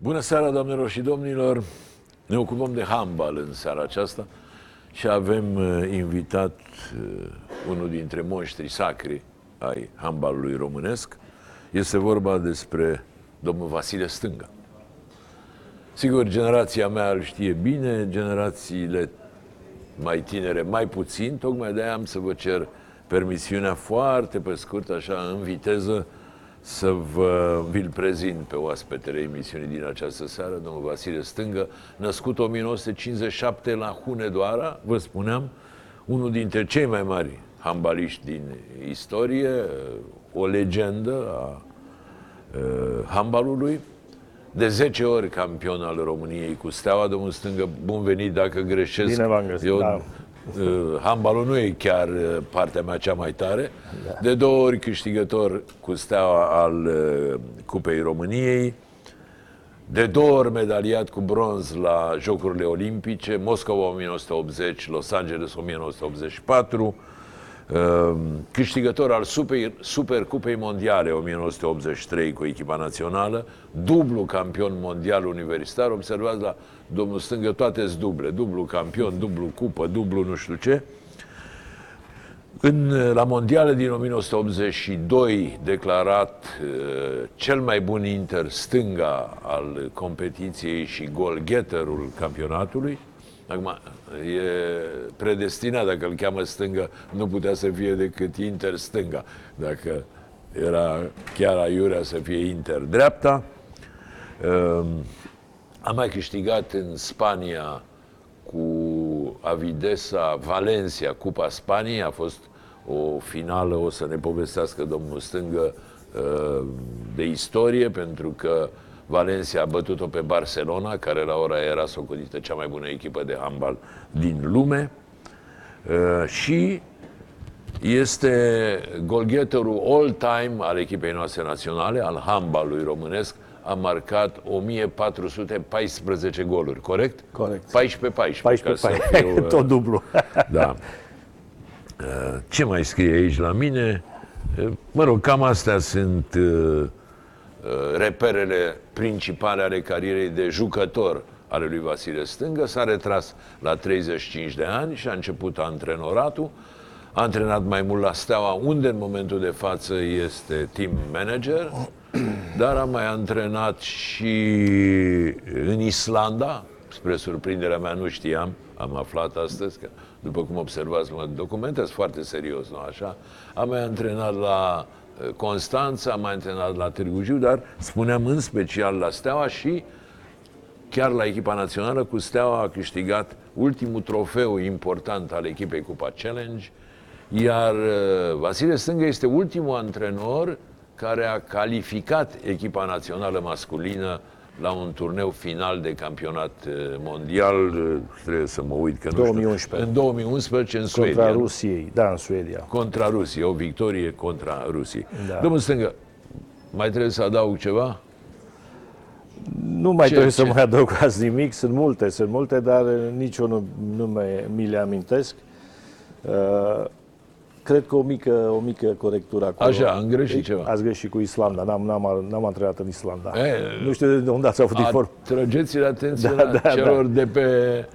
Bună seara, doamnelor și domnilor! Ne ocupăm de handbal în seara aceasta și avem uh, invitat uh, unul dintre monștrii sacri ai handbalului românesc. Este vorba despre domnul Vasile Stânga. Sigur, generația mea îl știe bine, generațiile mai tinere mai puțin, tocmai de aia am să vă cer permisiunea foarte pe scurt, așa, în viteză, să vă vi-l prezint pe oaspetele emisiunii din această seară, domnul Vasile Stângă, născut 1957 la Hunedoara, vă spuneam, unul dintre cei mai mari hambaliști din istorie, o legendă a uh, handbalului, de 10 ori campion al României cu Steaua, domnul Stângă, bun venit dacă greșesc. Bine v-am găsit, Eu, da. Uh, handbalul nu e chiar uh, partea mea cea mai tare. Da. De două ori câștigător cu Steaua al uh, Cupei României, de două ori medaliat cu bronz la Jocurile Olimpice, Moscova 1980, Los Angeles 1984, uh, câștigător al Super, Supercupei Mondiale 1983 cu echipa națională, dublu campion mondial universitar, observați la domnul Stângă, toate duble, dublu campion, dublu cupă, dublu nu știu ce. În, la mondiale din 1982, declarat uh, cel mai bun inter stânga al competiției și golghetterul campionatului, Acum, e predestinat, dacă îl cheamă stânga, nu putea să fie decât inter stânga. Dacă era chiar aiurea să fie inter dreapta. Uh, am mai câștigat în Spania cu Avidesa Valencia, Cupa Spaniei, a fost o finală, o să ne povestească domnul Stângă uh, de istorie, pentru că Valencia a bătut-o pe Barcelona, care la ora era socodită cea mai bună echipă de handbal din lume. Uh, și este golgheterul all-time al echipei noastre naționale, al handbalului românesc, a marcat 1414 goluri, corect? Corect. 14-14. 14 ca să pai, fiu, uh, tot dublu. Da. Uh, Ce mai scrie aici la mine? Uh, Mă rog, cam astea sunt uh, uh, reperele principale ale carierei de jucător ale lui Vasile Stângă. S-a retras la 35 de ani și a început antrenoratul. A antrenat mai mult la Steaua, unde în momentul de față este team manager, dar a mai antrenat și în Islanda, spre surprinderea mea nu știam, am aflat astăzi că, după cum observați, mă documentez foarte serios, nu așa? Am mai antrenat la uh, Constanța, am mai antrenat la Târgu Jiu, dar spuneam în special la Steaua și chiar la echipa națională cu Steaua a câștigat ultimul trofeu important al echipei Cupa Challenge, iar uh, Vasile Stângă este ultimul antrenor care a calificat echipa națională masculină la un turneu final de campionat uh, mondial, uh, trebuie să mă uit că nu 2011. știu, în 2011 în Contra Suedia. nu? Rusiei, da, în Suedia. Contra Rusiei, o victorie contra Rusiei. Da. Domnul Stângă, mai trebuie să adaug ceva? Nu mai Ce- trebuie să ce? mai adăugați nimic, sunt multe, sunt multe, dar nici eu nu, nu mai, mi le amintesc. Uh, cred că o mică, o mică corectură acolo. Așa, am greșit ceva. Ați greșit cu Islanda, n-am, n-am, n-am antrenat în Islanda. E, nu știu de unde ați avut inform. Atrageți-le atenție Da, la da, celor de pe,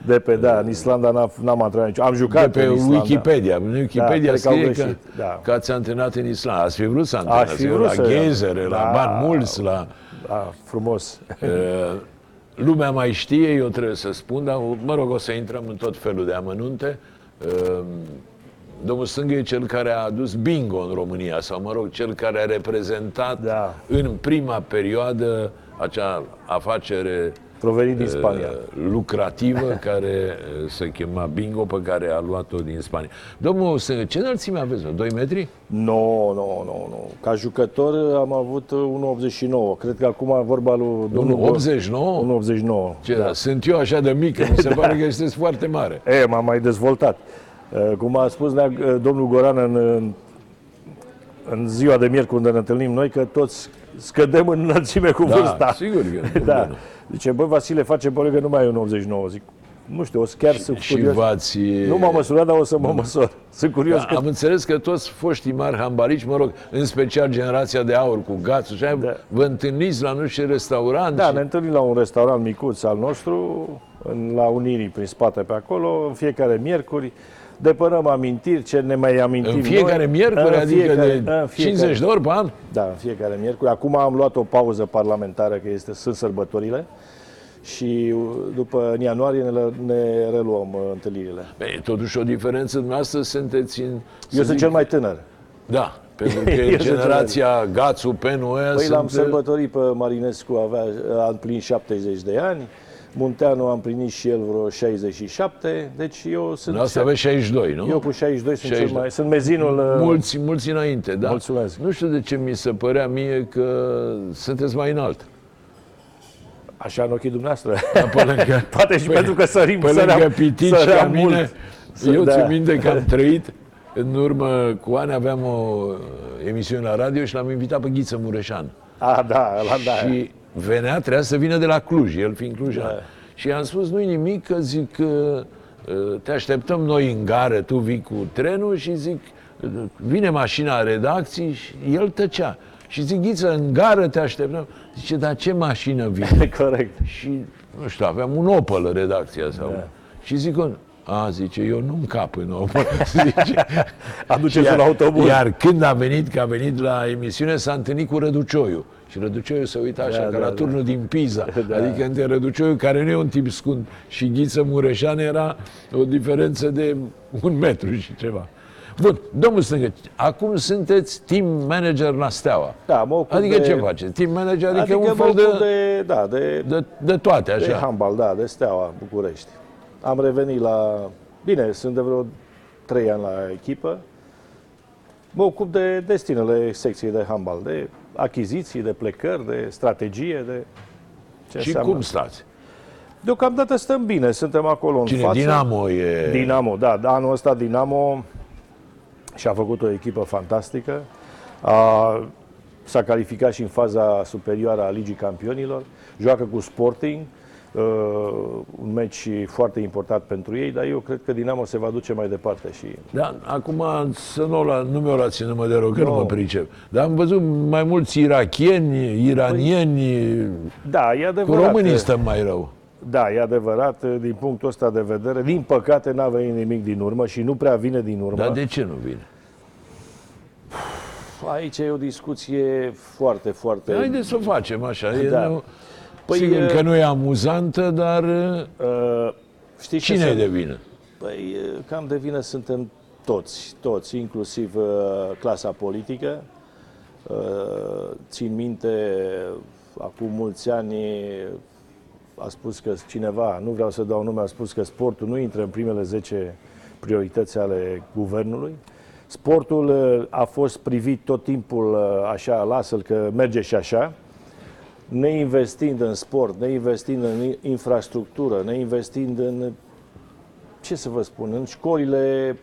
De pe, da, în Islanda n-am, n-am antrenat nicio. Am de jucat pe în Islanda. Wikipedia. În Wikipedia cred că au scrie că, greșit, da. că ați antrenat în Islanda. Ați fi vrut să Aș antrenați fi eu vrut la să- Ghezere, la Da. Ban Mulți, la... Da, frumos. Uh, lumea mai știe, eu trebuie să spun, dar mă rog, o să intrăm în tot felul de amănunte. Uh, Domnul Stângă e cel care a adus bingo în România, sau mă rog, cel care a reprezentat Da. în prima perioadă acea afacere Provenit din Spania. uh, lucrativă care uh, se chema bingo, pe care a luat-o din Spania. Domnul Stângă, ce înălțime aveți? mă? 2 metri? Nu, nu, nu, nu. Ca jucător am avut 1,89. Cred că acum vorba lui domnul... 1,89? 1,89. Ce, da. Sunt eu așa de mic, mi se pare că sunteți foarte mare. E, m-am mai dezvoltat. Uh, Cum a spus ne domnul Goran în, în, în ziua de miercuri când ne întâlnim noi, că toți scădem în înălțime cu Da, vârsta. sigur că. Da. Zice, bă, Vasile, face pare că nu mai e un 89. Zic, nu știu, o să chiar sunt Și curios. v-ați... Nu m-am măsurat, dar o să mă măsor. Sunt curios Da, că... am înțeles că toți foștii mari hambalici, mă rog, în special generația de aur cu gațul și aia, Da. vă întâlniți la nu știu ce restaurant Da, și... ne întâlnim la un restaurant micuț al nostru, în, la Unirii, prin spate pe acolo, în fiecare miercuri. Depărăm amintiri, ce ne mai amintim în fiecare noi. miercuri, În adică fiecare- de în 50 de ori pe an? Da, în fiecare miercuri. Acum am luat o pauză parlamentară, că este, sunt sărbătorile. Și uh, după în ianuarie ne, ne reluăm uh, întâlnirile. Bine, e totuși o diferență, dumneavoastră sunteți în... să Eu sunt zic- cel mai tânăr. Da, pentru că Eu sunt generația Gațu, Penu, ăia Păi l-am sunt... uh, sărbătorit pe Marinescu, avea, a împlinit 70 de ani. Munteanu a împlinit și el vreo 67, deci eu sunt... Asta aveți 62, nu? Eu cu 62 sunt, 62. Cel mai, sunt mezinul... uh, Mulți, mulți înainte, da. Mulțumesc. Nu știu de ce mi se părea mie că sunteți mai înalt. Așa în ochii dumneavoastră. Pe lângă, Poate și pentru că sărim, pe lângă săream, pitici săream ca mine, mult. eu Da. țin minte că am trăit în urmă cu ani, aveam o emisiune la radio și l-am invitat pe Ghiță Mureșan. A, da, ăla da. Și venea, trebuia să vină de la Cluj, el fiind clujan. Da. Și i-am spus, nu-i nimic, că zic, că uh, te așteptăm noi în gară, tu vii cu trenul și zic, uh, vine mașina redacției și el tăcea. Și zic, Ghiță, în gară te așteptăm. Zice, dar ce mașină vine? Corect. Și, nu știu, aveam un Opel redacția sau... Da. Și zic, a, zice, eu nu-mi cap în Opel. zice, Aduceți iar, un autobuz. Iar când a venit, că a venit la emisiune, s-a întâlnit cu Răducioiu. Și Răducioiu se uita așa, Da, ca da, la da. turnul din Pisa. Da. Adică între Răducioiu, care nu e un tip scund, și Ghiță Mureșan era o diferență de un metru și ceva. Bun, domnul Stângă, acum sunteți team manager la Steaua. Da, mă ocup Adică de, ce faceți? Team manager, adică, Adică un mă fel ocup de, de, da, de, de, de toate, de așa. handbal, da, de Steaua București. Am revenit la... Bine, sunt de vreo trei ani la echipă. Mă ocup de destinele secției de handbal, de achiziții, de plecări, de strategie, de ce și înseamnă. cum stați? Deocamdată stăm bine, suntem acolo în Cine? față. Dinamo e... Dinamo, da, anul ăsta Dinamo și-a făcut o echipă fantastică. A, s-a calificat și în faza superioară a Ligii Campionilor. Joacă cu Sporting, uh, un meci foarte important pentru ei, dar eu cred că Dinamo se va duce mai departe și Da, acum să nu, la, nu mi-o luați în numă de rog, că nu Nu. mă pricep. Dar am văzut mai mulți irachieni, iranieni, da, e cu adevărat. românii stăm mai rău. Da, e adevărat, din punctul ăsta de vedere. Din păcate n-a venit nimic din urmă și nu prea vine din urmă. Dar de ce nu vine? Aici e o discuție foarte, foarte... Haideți să o facem așa. E, Da. nu, Păi, Sigur e- că nu e amuzantă, dar uh, Uh, știi ce cine se- e de vină? Păi, e, cam de vină suntem toți, toți, inclusiv uh, clasa politică. Uh, țin minte, acum mulți ani a spus că cineva, nu vreau să dau nume, a spus că sportul nu intră în primele 10 priorități ale guvernului. Sportul uh, a fost privit tot timpul uh, așa, lasă-l că merge și așa, neinvestind în sport, neinvestind în infrastructură, neinvestind în ce să vă spun, în școlile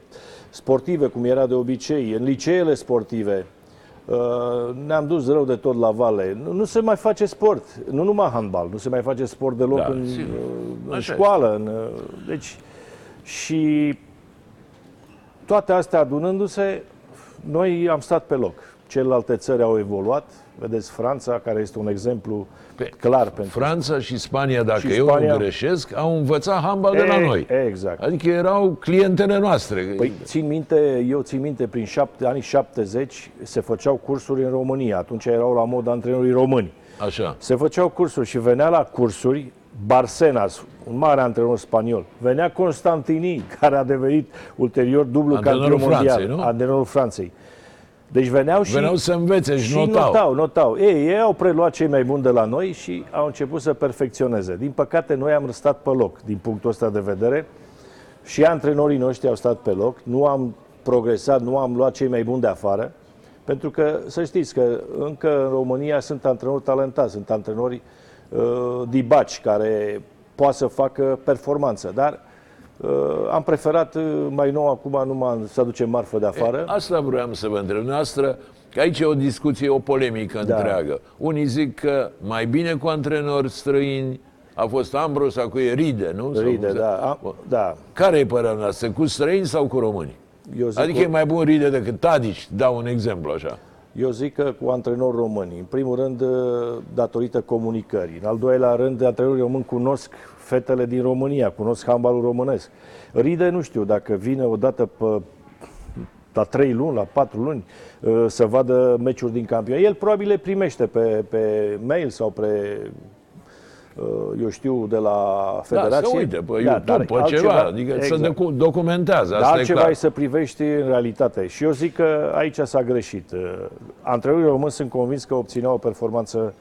sportive, cum era de obicei, în liceele sportive, uh, ne-am dus rău de tot la vale. Nu, nu se mai face sport, nu numai handbal, nu se mai face sport deloc Da, în, sigur. uh, în Așa școală. În, uh, deci, și toate astea adunându-se, noi am stat pe loc. Celelalte țări au evoluat. Vedeți Franța, care este un exemplu Pe- clar pentru Franța și Spania, dacă Și eu Spania- nu greșesc, au învățat handbal de la E- noi. Exact. Adică erau clientele noastre. Păi țin minte, eu țin minte, prin șapte, anii 70 se făceau cursuri în România. Atunci erau la mod antrenorii români. Așa. Se făceau cursuri și venea la cursuri Barcenas, un mare antrenor spaniol. Venea Constantini, care a devenit ulterior dublu Antrenorul campion mondial. Franței, nu? Antrenorul Franței. Deci veneau și, Veneau să învețe și, și notau. notau, notau. Ei, ei au preluat cei mai buni de la noi și au început să perfecționeze. Din păcate, noi am stat pe loc, din punctul ăsta de vedere. Și antrenorii noștri au stat pe loc. Nu am progresat, nu am luat cei mai buni de afară. Pentru că, să știți că încă în România sunt antrenori talentați, sunt antrenori uh, dibaci care poate să facă performanță. Dar uh, am preferat uh, mai nou acum numai să aducem marfă de afară. Asta vreau să vă întreb. Noastră, că aici e o discuție, o polemică Da. întreagă. Unii zic că mai bine cu antrenori străini, A fost Ambros, acum e Ride, nu? Sau Ride, cum se- da. A, da. Care e părerea noastră? Cu străini sau cu români? Eu zic, Adică cu, e mai bun Ride decât Tadici, dau un exemplu așa. Eu zic că cu antrenori români. În primul rând, uh, datorită comunicării. În al doilea rând, antrenorii români cunosc fetele din România, cunosc handbalul românesc. Ride, nu știu, dacă vine odată pe la trei luni, la patru luni, uh, să vadă meciuri din campion. El probabil le primește pe, pe mail sau pe, uh, eu știu, de la Da, Federație. să uite pe Da, YouTube, dar pe ceva, altceva- adică exact. să docu- documentează, Dar asta e altceva clar. e să privești în realitate. Și eu zic că aici s-a greșit. Uh, Antrenorii români sunt convins că obțineau o performanță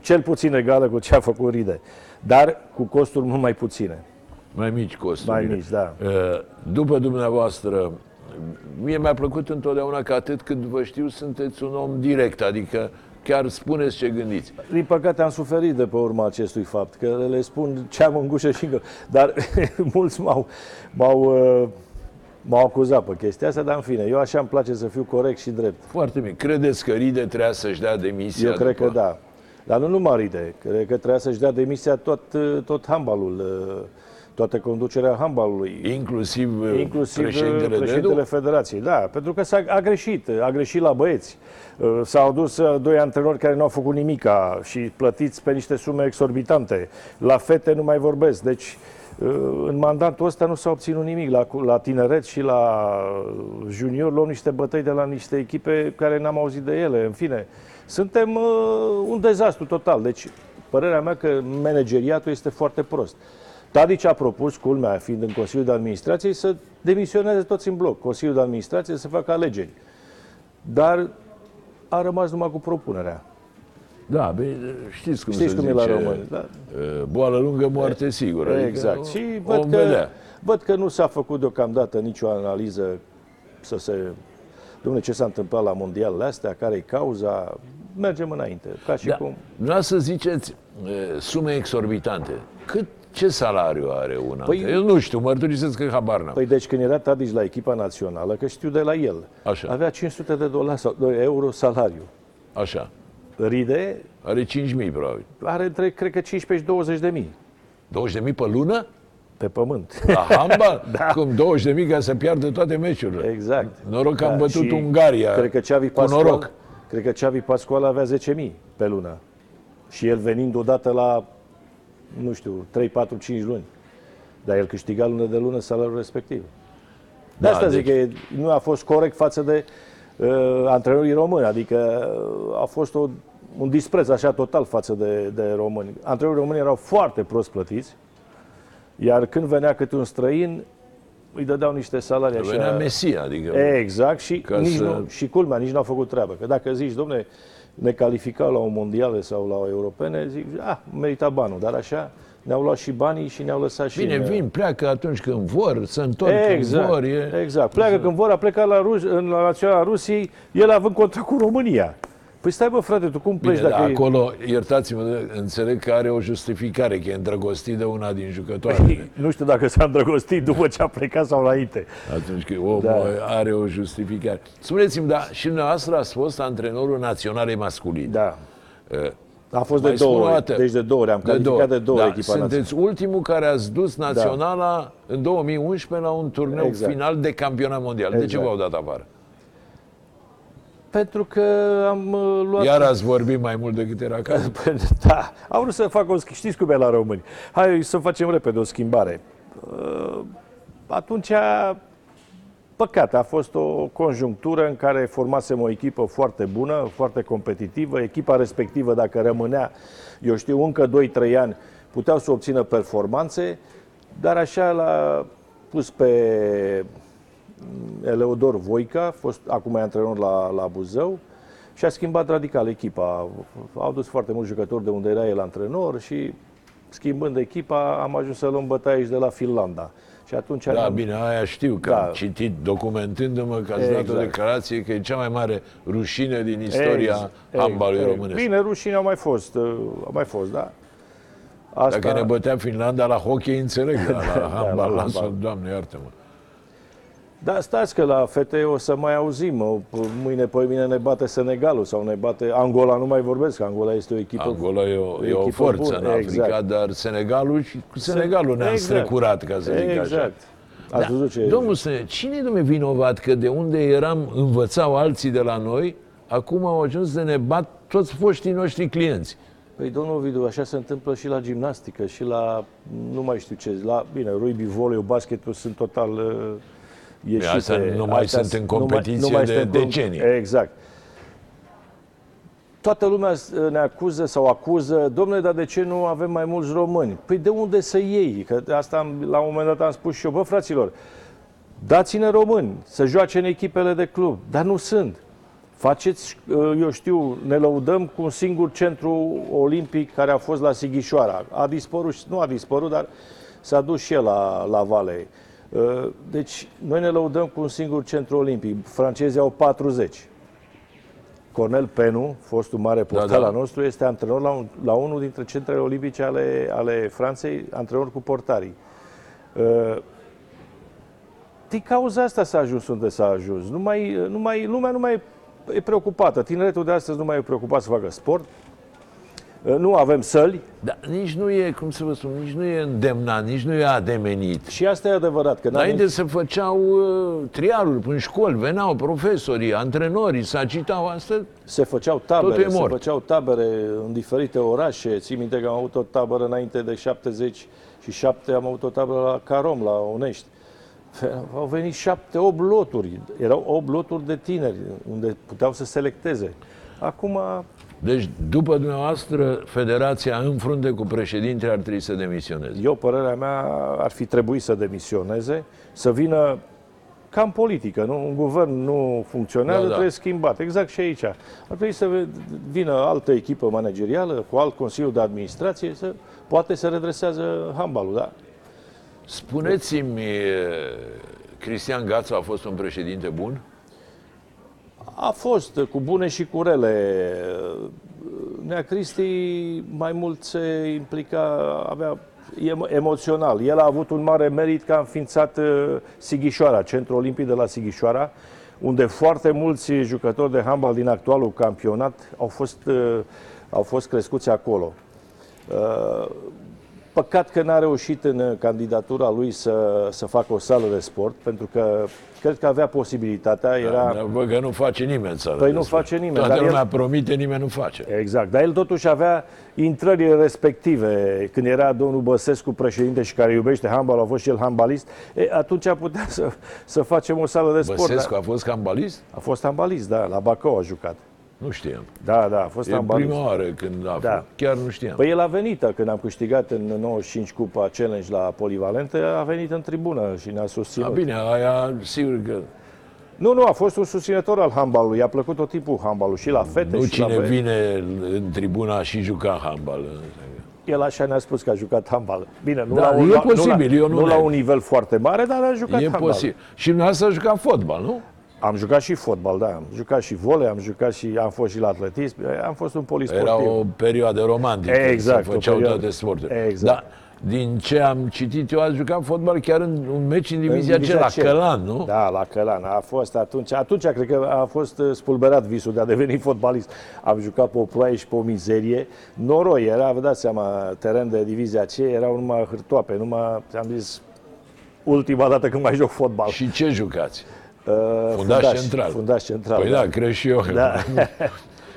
cel puțin egală cu ce a făcut Ride, dar cu costuri mult mai puține. Mai mici costuri. Mai mici, da. Uh, După dumneavoastră, mie mi-a plăcut întotdeauna că atât cât vă știu, sunteți un om direct, adică chiar spuneți ce gândiți. Din păcate am suferit de pe urma acestui fapt, că le spun ce am în gușă și încă. Dar mulți m-au, m-au, uh, m-au acuzat pe chestia asta, dar în fine, eu așa îmi place să fiu corect și drept. Foarte bine. Credeți că Ride trebuia să-și dea demisia? Eu cred după... că da. Dar nu numai Ride, cred că trebuia să-și dea demisia tot, uh, tot handbalul, uh, toată conducerea handbalului. Inclusiv, uh, Inclusiv președintele, președintele, Dedu? Federației, da, pentru că s-a a greșit, a greșit la băieți. Uh, S-au adus uh, doi antrenori care nu au făcut nimica și plătiți pe niște sume exorbitante. La fete nu mai vorbesc, deci uh, în mandatul ăsta nu s-a obținut nimic. La, la tineret și la junior luăm niște bătăi de la niște echipe care n-am auzit de ele. În fine, suntem uh, un dezastru total. Deci, părerea mea că manageriatul este foarte prost. Tadici a propus, culmea fiind în Consiliul de Administrație, să demisioneze toți în bloc. Consiliul de Administrație să facă alegeri. Dar a rămas numai cu propunerea. Da, bine, știți cum Știți se cum zice, e la români. Da? uh, Boală lungă, moarte sigură. Adică Exact. Și vom văd că, vedea. văd că nu s-a făcut deocamdată nicio analiză să se... Dom'le, ce s-a întâmplat la mondialele astea, care e cauza? Mergem înainte. Ca și Da. cum... Vreau să ziceți uh, sume exorbitante. Cât, ce salariu are un Păi- păi, Eu nu știu, mărturisesc că habar n-am. Păi deci când era Tadici la echipa națională, că știu de la el, Așa. avea 500 de dolari sau de euro salariu. Așa. Ride Are 5.000 probabil. are între, cred că 15 și 20 de mii 20.000 pe lună? pe pământ. La handbal? da. Cum 20.000 ca să piardă toate meciurile. Exact. Noroc că am bătut și Ungaria Cred că Xavi cu Pascual, noroc. cred că Xavi Pascual avea 10.000 pe lună. Și el venind odată la, nu știu, 3, 4, 5 luni. Dar el câștiga lună de lună salariul respectiv. De Da, asta zic deci- că nu a fost corect față de uh, antrenorii români. Adică uh, a fost o, un dispreț așa total față de, de români. Antrenorii români erau foarte prost plătiți. Iar când venea câte un străin, îi dădeau niște salarii așa... Venea Mesia, adică... Exact, și, Ca nici să- nu, și culmea, nici n-au făcut treabă. Că dacă zici, domne, ne calificau la o mondială sau la o europene, zic, ah, merita banul, dar așa ne-au luat și banii și ne-au lăsat și... Bine, în- vin, pleacă atunci când vor, se întorc Exact, când vor. E... exact. Pleacă când vor, a plecat la, Rus, în, la Naționala Rusiei, el având contract cu România. Păi stai bă, frate, tu cum pleci Bine, dacă... dar e- acolo, iertați-mă, înțeleg că are o justificare, că e îndrăgostit de una din jucătoare. Nu știu dacă s-a îndrăgostit după ce a plecat sau înainte. Atunci că omul Da. are o justificare. Spuneți-mi, da, și dumneavoastră ați fost antrenorul naționalei masculine. Da. Uh, A fost Mai de două spun o ori. dată. Deci de două ori. Am calificat de două da, echipa națională. Sunteți ultimul care ați dus naționala în 2011 la un turneu Exact. final de campionat mondial. De ce Exact. v-au dat afară? Pentru că am uh, luat... Iar ați vorbit mai mult decât era cazul? Păi, Da, au vrut să facă o schimbare. Știți cum e la români. Hai să facem repede o schimbare. Uh, Atunci, păcat, a fost o conjunctură în care formasem o echipă foarte bună, foarte competitivă. Echipa respectivă, dacă rămânea, eu știu, încă 2-3 ani, puteau să obțină performanțe, dar așa l-a pus pe Eleodor Voica, fost, acum e antrenor la, la Buzău, și a schimbat radical echipa. Au dus foarte mulți jucători de unde era el antrenor și schimbând echipa am ajuns să luăm bătaie și de la Finlanda. Și atunci Da, am- bine, aia știu că Da. am citit documentându-mă că ați dat o Exact. declarație că e cea mai mare rușine din istoria Exact, handbalului exact. românesc. Bine, rușine au mai fost, uh, au mai fost, da. Asta, Dacă ne bătea Finlanda la hockey, înțeleg, dar la handbal, la lasă, handbal. doamne, iartă-mă. Da, stați că la fete o să mai auzim. O, Mâine, pe mine ne bate Senegalul sau ne bate Angola, nu mai vorbesc. Angola este o echipă... Angola e o, e o echipă forță bună, în Africa, exact. dar Senegalul și cu Senegalul ne-am Exact. strecurat, ca să zic așa. Exact. Ați Da. văzut ce... Domnul Săne, cine e domnule vinovat că de unde eram învățau alții de la noi, acum au ajuns să ne bat toți foștii noștri clienți? Păi, domnul Vidu, așa se întâmplă și la gimnastică, și la, nu mai știu ce, la, bine, rugby, volei, basketul sunt total uh, ieșite. astea nu mai Astea sunt în nu mai- competiție nu mai de sunt în- decenii. Exact. Toată lumea uh, ne acuză sau acuză, domnule, dar de ce nu avem mai mulți români? Păi de unde să iei? Că asta am, la un moment dat am spus și eu, bă, fraților, dați-ne români să joace în echipele de club, dar nu sunt. Faceți, uh, eu știu, ne lăudăm cu un singur centru olimpic care a fost la Sighișoara. A dispărut, și- nu a dispărut, dar s-a dus și el la, la Vale. Uh, Deci, noi ne lăudăm cu un singur centru olimpic. Francezii au 40. Cornel Penu, fostul mare portar da. al nostru, este antrenor la, un, la unul dintre centrele olimpice ale, ale Franței, antrenor cu portarii. Uh, din cauza asta s-a ajuns unde s-a ajuns. Nu mai, nu mai, lumea nu mai e preocupată. Tineretul de astăzi nu mai e preocupat să facă sport. Uh, Nu avem săli Dar nici nu e, cum să vă spun, nici nu e îndemnat, nici nu e ademenit. și asta e adevărat. Că n-am Înainte se făceau uh, trialuri în școli, veneau profesorii, antrenorii, să agitau asta. se făceau Totul tabere, e se mort. făceau tabere în diferite orașe. Țin minte că am avut o tabără înainte de 77, am avut o tabără la Carom, la Onești. Au venit șapte, opt loturi. Erau opt loturi de tineri unde puteau să selecteze. Acum Deci, după dumneavoastră, federația în frunte cu președintele ar trebui să demisioneze. Eu, părerea mea, ar fi trebuit să demisioneze, să vină ca în politică, nu? Un guvern nu funcționează, Da, da. trebuie schimbat. Exact și aici. Ar trebui să ve- vină altă echipă managerială, cu alt Consiliu de Administrație, să poate să redresează handbalul, da? Spuneți-mi, e, Cristian Gațu a fost un președinte bun? A fost cu bune și cu rele. Nea Cristi mai mult se implica, avea emo- emoțional. El a avut un mare merit că a înființat uh, Sighișoara, Centrul Olimpic de la Sighișoara, unde foarte mulți jucători de handbal din actualul campionat au fost, uh, au fost crescuți acolo. Uh, Păcat că n-a reușit în candidatura lui să, să facă o sală de sport, pentru că cred că avea posibilitatea, era... Dar văd că nu face nimeni țara. Păi nu face nimeni, Toată dar el- lumea promite, nimeni nu face. Exact, dar el totuși avea intrările respective. Când era domnul Băsescu președinte și care iubește handbalul, a fost și el handbalist, e, atunci putea să, să facem o sală de sport. Băsescu da? a fost cambalist? A fost handbalist, da, la Bacău a jucat. Nu știam. Da, da, a fost E handbalist. prima oară când a Da. fost. Chiar nu știam. Păi el a venit când am câștigat în 95 Cupa Challenge la Polivalente, a venit în tribună și ne-a A, susținut. bine, aia sigur că Nu, nu, a fost un susținător al handbalului, i-a plăcut tot timpul handbalul și la fete nu și la cine băieți. vine în tribuna și juca handbal. El așa ne-a spus că a jucat handbal. Bine, nu, Da, la, un, e la- posibil, nu, la, eu nu nu la neg. un nivel foarte mare, dar a jucat E handbal. posibil. Și dumneavoastră a jucat fotbal, nu? Am jucat și fotbal, da. Am jucat și volei, am jucat și am fost și la atletism. Am fost un polisportiv. Era o perioadă romantică. Exact, Se o făceau perioadă- toate sporturile. Exact. Dar din ce am citit eu, ați jucat fotbal chiar în un meci în divizia, În divizia ce, la C. Călan, nu? Da, la Călan. A fost atunci, atunci cred că a fost uh, spulberat visul de a deveni fotbalist. Am jucat pe o ploaie și pe o mizerie. Noroi era, vă dați seama, teren de divizia C, erau numai hârtoape, numai, am zis, ultima dată când mai joc fotbal. Și ce jucați? Uh, Fundaș central. Fundaș central. Păi da, cred și eu. Da.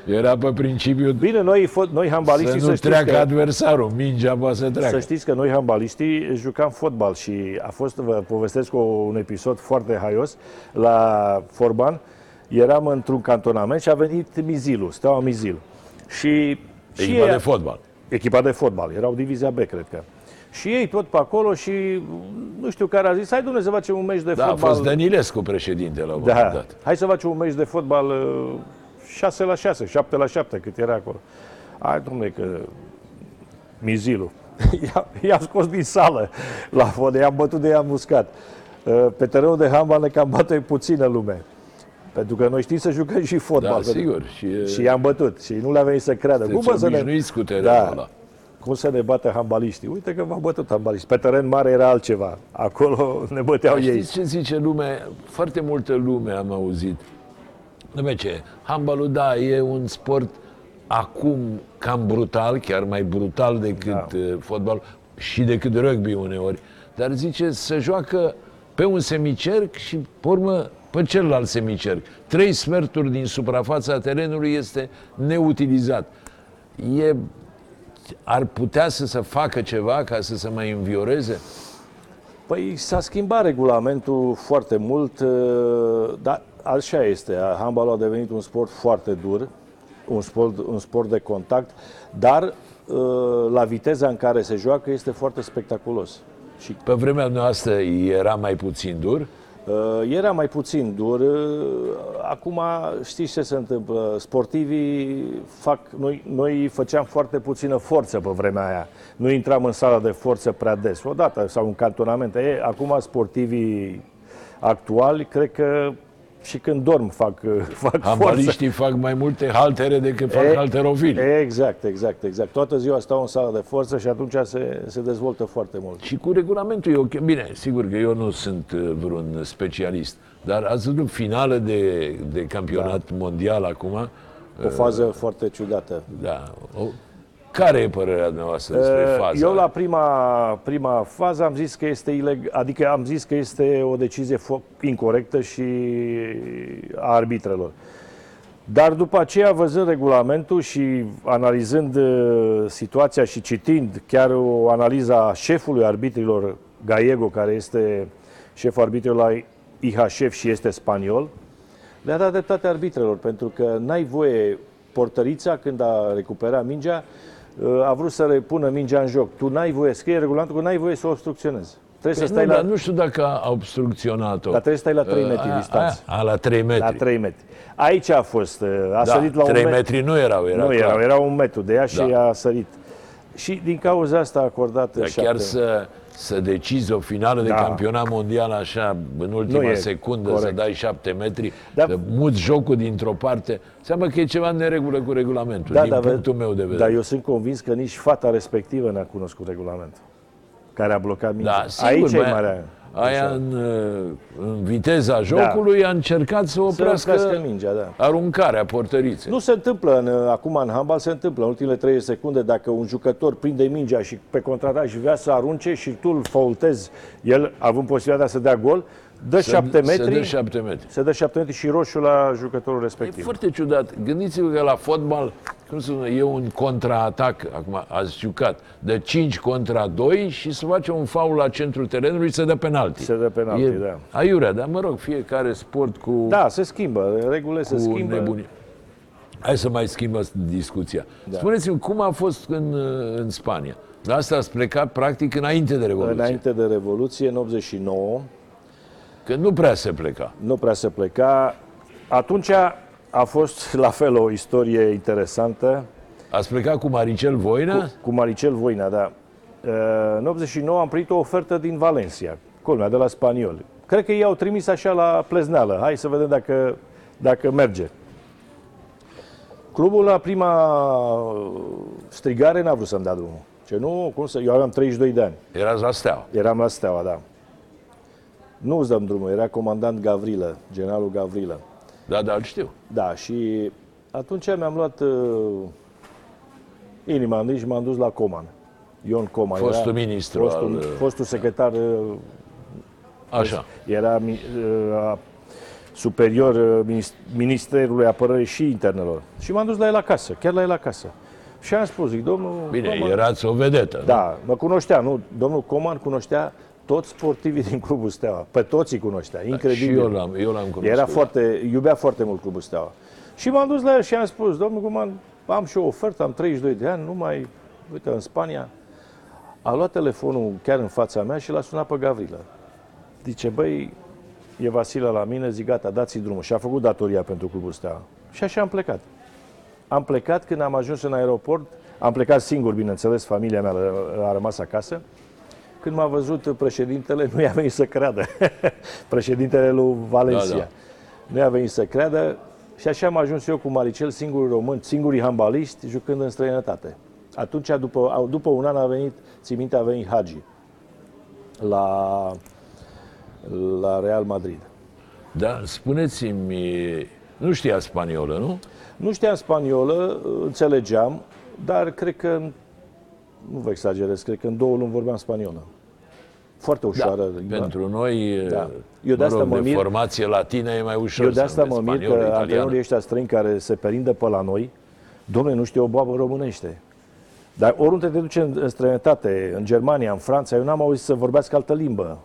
Era pe principiu Bine, noi, fo- noi handbaliștii, să să, nu știți treacă că, adversarul, mingea poate să să treacă. știți că noi handbaliștii jucam fotbal și a fost, vă povestesc o, un episod foarte haios la Forban. Eram într-un cantonament și a venit Mizilul, Steaua Mizil. Și, și Echipa ei- de fotbal. echipa de fotbal, erau divizia B, cred că. Și ei tot pe acolo și nu știu care a zis, hai domnule să facem un meci de Da, a fotbal. fost Dănilescu președinte la un moment Da, dat. hai să facem un meci de fotbal uh, 6 la 6, 7 la 7, cât era acolo. Hai, domnule, că Mizilu. I-a, i-a scos din sală la fotbal, i-am bătut de i-am muscat. Uh, Pe terenul de handbal ne cam bate puțină lume. Pentru că noi știm să jucăm și fotbal. Da, pentru- sigur. Și, Și i-am bătut și nu le-a venit să creadă. Sunteți Cum mă să ne... obișnuiți cu terenul Da. ăla. Cum să ne bată handbaliștii? Uite că v-au bătut handbaliști. Pe teren mare era altceva. Acolo ne băteau ei. Știți ce zice lume? Foarte multă lume am auzit. Dom'le, ce? Handbalul, da, e un sport acum cam brutal, chiar mai brutal decât Da. da. fotbal și decât rugby uneori. Dar zice, se joacă pe un semicerc și, pe urmă, pe celălalt semicerc. Trei sferturi din suprafața terenului este neutilizat. E, ar putea să se facă ceva ca să se mai învioreze? Păi s-a schimbat regulamentul foarte mult, uh, dar așa este. Handbalul a devenit un sport foarte dur, un sport, un sport de contact, dar uh, la viteza în care se joacă este foarte spectaculos. Și Pe vremea noastră era mai puțin dur, Uh, Era mai puțin dur. Uh, Acum știți ce se întâmplă? Sportivii fac. Noi, noi făceam foarte puțină forță pe vremea aia. Nu intram în sala de forță prea des. Odată sau în cantonamente. E, acum sportivii actuali, cred că și când dorm fac, fac forță. Handbaliștii fac mai multe haltere decât fac E- halterofili. Exact, exact, exact. Toată ziua stau în sala de forță și atunci se, se dezvoltă foarte mult. Și cu regulamentul e ok. Bine, sigur că eu nu sunt uh, vreun specialist, dar ați văzut finală de, de campionat da. mondial acum? O fază foarte ciudată. Da. O, care e părerea noastră despre Uh, faza? Eu la prima, prima fază am zis că este ileg, adică am zis că este o decizie fo- incorrectă și a arbitrelor. Dar după aceea, văzând regulamentul și analizând uh, situația și citind chiar o analiză a șefului arbitrilor, Gallego, care este șeful arbitrilor la IHF și este spaniol, le-a dat dreptate arbitrelor, pentru că n-ai voie, portărița, când a recuperat mingea, a vrut să repună mingea în joc. Tu n-ai voie, scrie regulamentul că n-ai voie să o obstrucționezi. Trebuie Păi să stai nu, la, dar nu știu dacă a obstrucționat-o. dar trebuie să stai la 3 Uh, metri aia- distanță. aia- A, la 3 metri. La 3 metri. Aici a fost, uh, a da, sărit la 3 un metru. metri nu erau, era nu clar. erau, era un metru de ea și Da. a sărit. Și din cauza asta a acordat Dar șapte. chiar să, să decizi o finală de Da. campionat mondial așa, în ultima Nu e secundă, să corect. dai șapte metri, Da. să muți jocul dintr-o parte, înseamnă că e ceva în neregulă cu regulamentul, Da, din dar, punctul meu de vedere. Dar eu sunt convins că nici fata respectivă n-a cunoscut regulamentul care a blocat mingea. Da, sigur, Aici e bă, marea. Aia Așa. în, uh, în viteza jocului a încercat să Să oprească, oprească mingea, da. aruncarea portăriței. Nu se întâmplă în, acum în handbal, se întâmplă în ultimele 30 secunde dacă un jucător prinde mingea și pe contraatac și vrea să arunce și tu îl faultezi, el având posibilitatea să dea gol, dă Să- 7 Să metri, dă șapte metri. se dă 7 metri și roșu la jucătorul E respectiv. foarte ciudat. Gândiți-vă că la fotbal, cum se spune, e un contraatac, acum ați jucat, de 5 contra 2 și se face un faul la centrul terenului și se dă penalti. Se dă penalti, e da. Aiurea, dar mă rog, fiecare sport cu, Da, se schimbă, regulile se cu schimbă. nebunie. Hai să mai schimbăm discuția. Da. Spuneți-mi, cum a fost în, în Spania? La asta ați plecat practic înainte de Revoluție. Înainte de Revoluție, în 89, Că nu prea se pleca. nu prea se pleca. Atunci a fost la fel o istorie interesantă. Ați plecat cu Maricel Voina? Cu, cu Maricel Voina, da. Uh, În 89 am primit o ofertă din Valencia, culmea, de la spanioli. Cred că ei au trimis așa la plezneală. Hai să vedem dacă, dacă merge. Clubul la prima strigare n-a vrut să-mi dea drumul. Ce nu, cum să... Eu aveam 32 de ani. Erați la Steaua. Eram la Steaua, da. Nu îți dăm drumul, era comandant Gavrilă, generalul Gavrilă. Da, da, îl știu. Da, și atunci mi-am luat uh, inima în și m-am dus la Coman. Ion Coman. Fostul ministru Fostul, al, uh, fostul secretar, uh, Așa. era mi- uh, superior uh, minis- Ministerului Apărării și Internelor. Și m-am dus la el acasă, chiar la el acasă. Și am spus, zic, domnul Bine, Coman, erați o vedetă. nu? da, mă cunoștea, nu? Domnul Coman cunoștea toți sportivii din Clubul Steaua. Pe toți îi cunoștea, incredibil. Și eu l-am, eu l-am cunoscut. Era foarte, iubea foarte mult Clubul Steaua. Și m-am dus la el și am spus, domnul Guman, am și o ofertă, am 32 de ani, nu mai, uite, în Spania. A luat telefonul chiar în fața mea și l-a sunat pe Gavrilă. Zice, băi, e Vasile la mine, zic, gata, dați-i drumul. Și a făcut datoria pentru Clubul Steaua. Și așa am plecat. Am plecat când am ajuns în aeroport, am plecat singur, bineînțeles, familia mea a rămas acasă. Când m-a văzut președintele, nu i-a venit să creadă. președintele lui Valencia. Da, da. Nu i-a venit să creadă și așa am ajuns eu cu Maricel, singurii români, singurii handbaliști, jucând în străinătate. Atunci, după, după un an a venit, țin minte, a venit Hagi la, la Real Madrid. Da, spuneți-mi, nu știa spaniolă, nu? Nu știam spaniolă, înțelegeam, dar cred că, nu vă exagerez, cred că în două luni vorbeam spaniolă. Foarte ușoară. Da, pentru noi, da. Eu de, asta mă, mă mir, formație latină e mai ușor Eu de asta mă mir că antrenorii ăștia străini care se perindă pe la noi, domnule, nu știu o boabă românește. Dar oriunde te duci în, în străinătate, în Germania, în Franța, eu n-am auzit să vorbească altă limbă.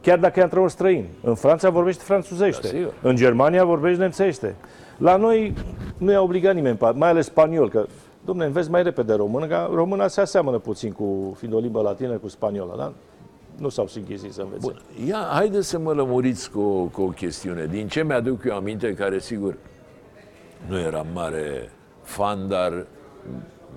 Chiar dacă e antrenor străin. În Franța vorbește franțuzește. Da, în Germania vorbește nemțește. La noi nu i-a obligat nimeni, mai ales spaniol, că Domne, înveți mai repede română, că româna se aseamănă puțin cu, fiind o limbă latină, cu spaniola, da? Nu s-au sinchizit să învețe. Bun. Ia, haideți să mă lămuriți cu, o, cu o chestiune. Din ce mi-aduc eu aminte, care sigur nu eram mare fan, dar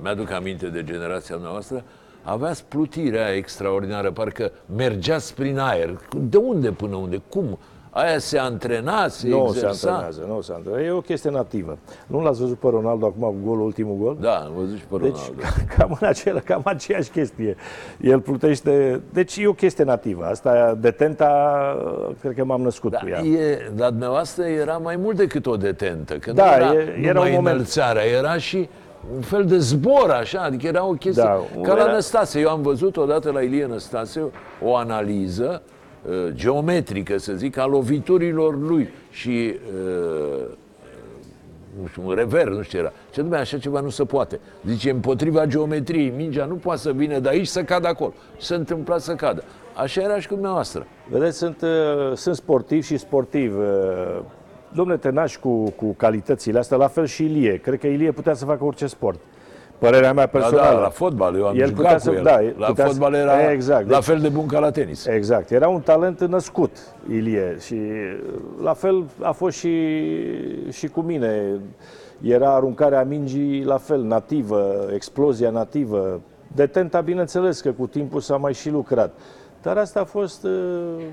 mi-aduc aminte de generația noastră, aveați plutirea extraordinară, parcă mergeați prin aer. De unde până unde? Cum? Aia se antrena, se nu exersa? se antrenează, nu se antrenează. E o chestie nativă. Nu l-ați văzut pe Ronaldo acum cu golul, ultimul gol? Da, am văzut și pe deci, Ronaldo. Deci, cam, în acela, cam aceeași chestie. El plutește... Deci e o chestie nativă. Asta, detenta, cred că m-am născut da, cu ea. E, dar dumneavoastră era mai mult decât o detentă. Că da, nu era, e, era un moment... înălțarea, era și un fel de zbor, așa, adică era o chestie da, ca era... la Năstase. Eu am văzut odată la Ilie Năstase o analiză uh, geometrică, să zic, a loviturilor lui și uh, nu știu, un rever, nu știu ce era. Ce dumne, așa ceva nu se poate. Zice, împotriva geometriei, mingea nu poate să vină de aici să cadă acolo. Se întâmpla să cadă. Așa era și cu dumneavoastră. Vedeți, sunt, uh, sunt sportiv și sportiv. Uh, domnule, te naști cu, cu calitățile astea, la fel și Ilie. Cred că Ilie putea să facă orice sport. Părerea mea personală. Da, da, la fotbal, eu am el jucat cu să, el. Da, la fotbal era exact, la deci, fel de bun ca la tenis. Exact. Era un talent născut, Ilie. Și la fel a fost și, și cu mine. Era aruncarea mingii la fel, nativă, explozia nativă. Detenta, bineînțeles că cu timpul s-a mai și lucrat. Dar asta a fost uh,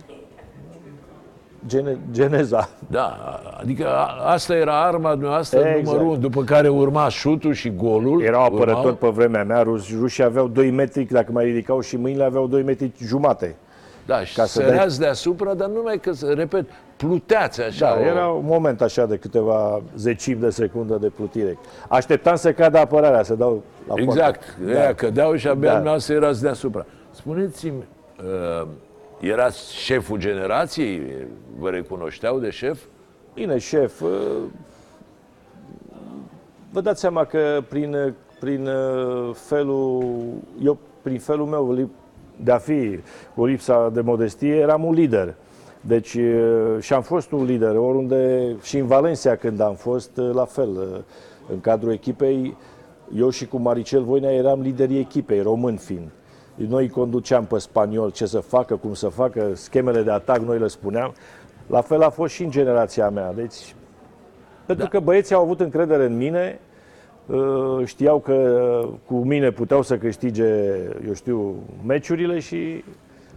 gene, geneza. Da, adică asta era arma dumneavoastră exact. numărul unu, după care urma șutul și golul. Erau apărători urmau... pe vremea mea, rus, rușii aveau 2 metri, dacă mai ridicau și mâinile aveau 2 metri jumate. Da, și Ca să săreați dai... deasupra, dar numai că, repet, pluteați așa. Da, o... era un moment așa de câteva zecimi de secundă de plutire. Așteptam să cadă apărarea, să dau la Exact, poartă. da. cădeau și abia da. să erați deasupra. Spuneți-mi, uh, erați șeful generației? Vă recunoșteau de șef? Bine, șef. Uh, vă dați seama că prin, prin uh, felul, eu prin felul meu de a fi cu lipsa de modestie, eram un lider. Deci uh, și am fost un lider oriunde și în Valencia când am fost la fel. În cadrul echipei, eu și cu Maricel Voinea eram liderii echipei, român fiind. Noi conduceam pe spaniol ce să facă, cum să facă, schemele de atac, noi le spuneam. La fel a fost și în generația mea. Deci, pentru da. că băieții au avut încredere în mine, uh, știau că cu mine puteau să câștige, eu știu, meciurile și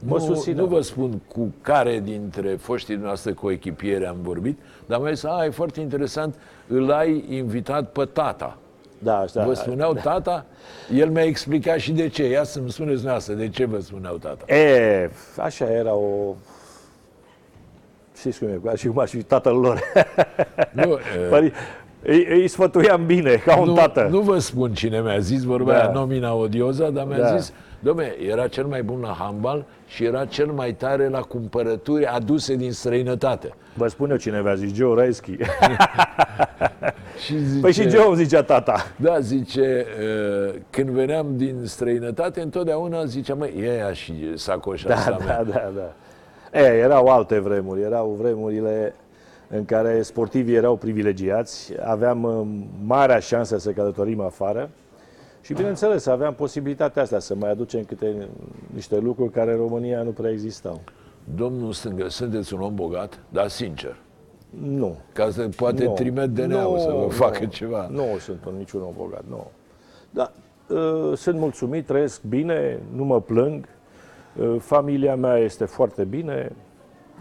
mă nu, Nu vă spun cu care dintre foștii noastre coechipieri am vorbit, dar mai zis, a, e foarte interesant, îl ai invitat pe tata. Da, așa. Vă spuneau da. tata? El mi-a explicat și de ce. Ia să-mi spuneți dumneavoastră, de ce vă spuneau tata? E, așa era o... Știți cum e, și cum aș fi tatăl lor. Nu, e... Păi, îi, îi sfătuiam bine, ca un nu, tată. Nu vă spun cine mi-a zis, vorba da. aia nomina odioza, dar mi-a da. zis, domne, era cel mai bun la handbal și era cel mai tare la cumpărături aduse din străinătate. Vă spun eu cine mi-a zis, Joe Raisky. și zice, păi și Joe zicea tata. Da, zice, uh, când veneam din străinătate, întotdeauna zicea, măi, e aia și sacoșa da, asta da, mea. Da, da, E, erau alte vremuri, erau vremurile în care sportivii erau privilegiați, aveam uh, marea șansă să călătorim afară și, bineînțeles, aveam posibilitatea asta să mai aducem câte niște lucruri care în România nu prea existau. Domnul Stângă, sunteți un om bogat, dar sincer. Nu. Ca să poate nu. trimite DNA-ul să vă nu. facă ceva. Nu sunt niciun om bogat, nu. Dar uh, sunt mulțumit, trăiesc bine, nu mă plâng. Uh, familia mea este foarte bine.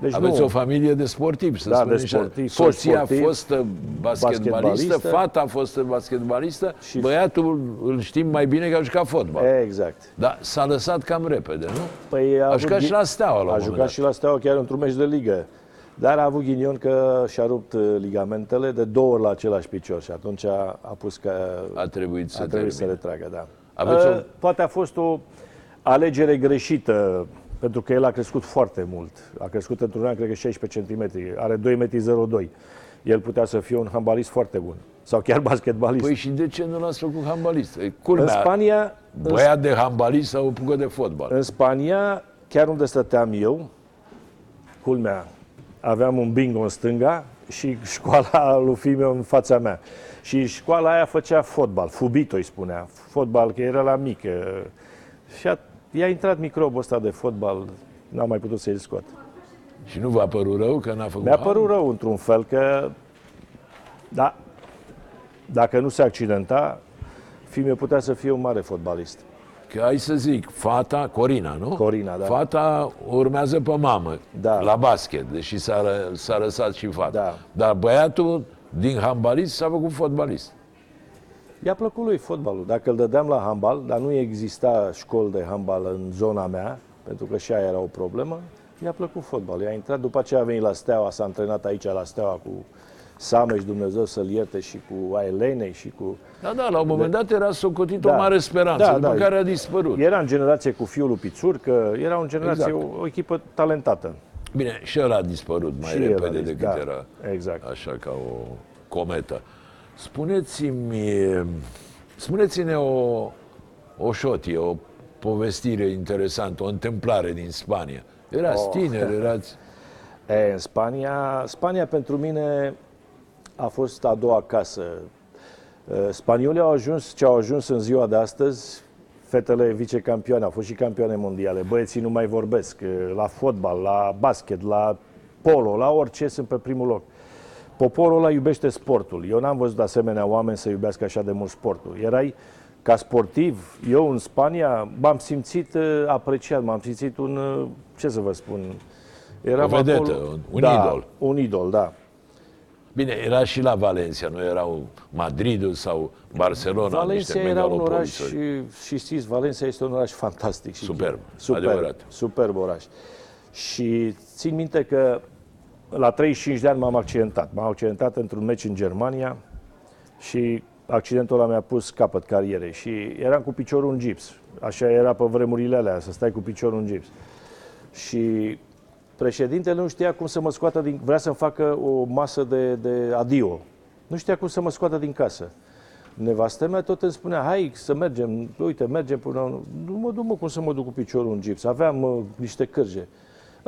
Deci Aveți nu, o familie de sportivi, să Da, spunem de așa. sportivi, Soția sportivi, a fost basketbalistă, basketbalistă. fata a fost basketbalistă, Și- băiatul îl știm mai bine că a jucat fotbal. Exact. Dar s-a lăsat cam repede, nu? Păi a, A avut jucat ghi- și la Steaua la un A moment jucat dat. și la Steaua chiar într-un meci de ligă. Dar a avut ghinion că și-a rupt uh, ligamentele de două ori la același picior și atunci a, a pus că A trebuit să a trebuit să termine. retragă, da. Aveți Uh, o- Poate a fost o alegere greșită, pentru că el a crescut foarte mult. A crescut într-un an, cred că 16 cm, are 2,02 m. El putea să fie un handbalist foarte bun. Sau chiar basketbalist. Păi și de ce nu l-ați făcut handbalist? E în culmea, Spania, în băiat de handbalist sau apucă de fotbal. În Spania, chiar unde stăteam eu, culmea, aveam un bingo în stânga și școala lui fiul meu în fața mea. Și școala aia făcea fotbal, fubito îi spunea, fotbal, că era la mic. eh, Și a, i-a intrat microbul ăsta de fotbal, n-am mai putut să-l scot. Și nu v-a părut rău că n-a făcut Mi-a hand? părut rău într-un fel că, da, dacă nu se accidenta, fiul meu putea să fie un mare fotbalist. Că hai să zic, fata, Corina, nu? Corina, da. Fata urmează pe mamă Da. la basket, deși s-a, ră- s-a lăsat și fata. Da. Dar băiatul din handbalist s-a făcut fotbalist. I-a plăcut lui fotbalul. Dacă îl dădeam la handbal, dar nu exista școli de handbal în zona mea, pentru că și aia era o problemă, i-a plăcut fotbalul. I-a intrat, după aceea a venit la Steaua, s-a antrenat aici la Steaua cu Sameș, Dumnezeu să-l ierte, și cu Ailenei și cu... Da, da, la un moment dat era socotit o Da. mare speranță, Da, după da. care a dispărut. Era în generație cu fiul lui Pițur, că era în generație Exact. o, o echipă talentată. Bine, și ăla a dispărut mai Și el a repede zis, decât da, era. Exact. Așa ca o cometă. Spuneți-mi, spuneți-ne o, o șotie, o povestire interesantă, o întâmplare din Spania. Erați Oh. tineri, erați... E, în Spania, Spania pentru mine a fost a doua casă. E, Spaniolii au ajuns ce au ajuns în ziua de astăzi, fetele vicecampioane, au fost și campioane mondiale, băieții nu mai vorbesc, e, la fotbal, la basket, la polo, la orice sunt pe primul loc. Poporul ăla iubește sportul. Eu n-am văzut asemenea oameni să iubească așa de mult sportul. Erai ca sportiv, eu în Spania m-am simțit uh, apreciat, m-am simțit un, uh, ce să vă spun, Eram O vedetă, acolo- un- un da, idol. Un idol, da. Bine, era și la Valencia, nu erau Madridul sau Barcelona, Valencia niște era un oraș megalopolisuri. și, și știți, Valencia este un oraș fantastic. Și Superb, superb, adevărat. superb oraș. Și țin minte că la 35 de ani m-am accidentat. M-am accidentat într-un meci în Germania și accidentul ăla mi-a pus capăt carierei și eram cu piciorul în gips. Așa era pe vremurile alea, să stai cu piciorul în gips. Și președintele nu știa cum să mă scoată din... Vrea să-mi facă o masă de, de adio. Nu știa cum să mă scoată din casă. Nevastă mea tot îmi spunea, hai să mergem, uite, mergem până... Nu mă duc, mă, cum să mă duc cu piciorul în gips. Aveam uh, niște cârje.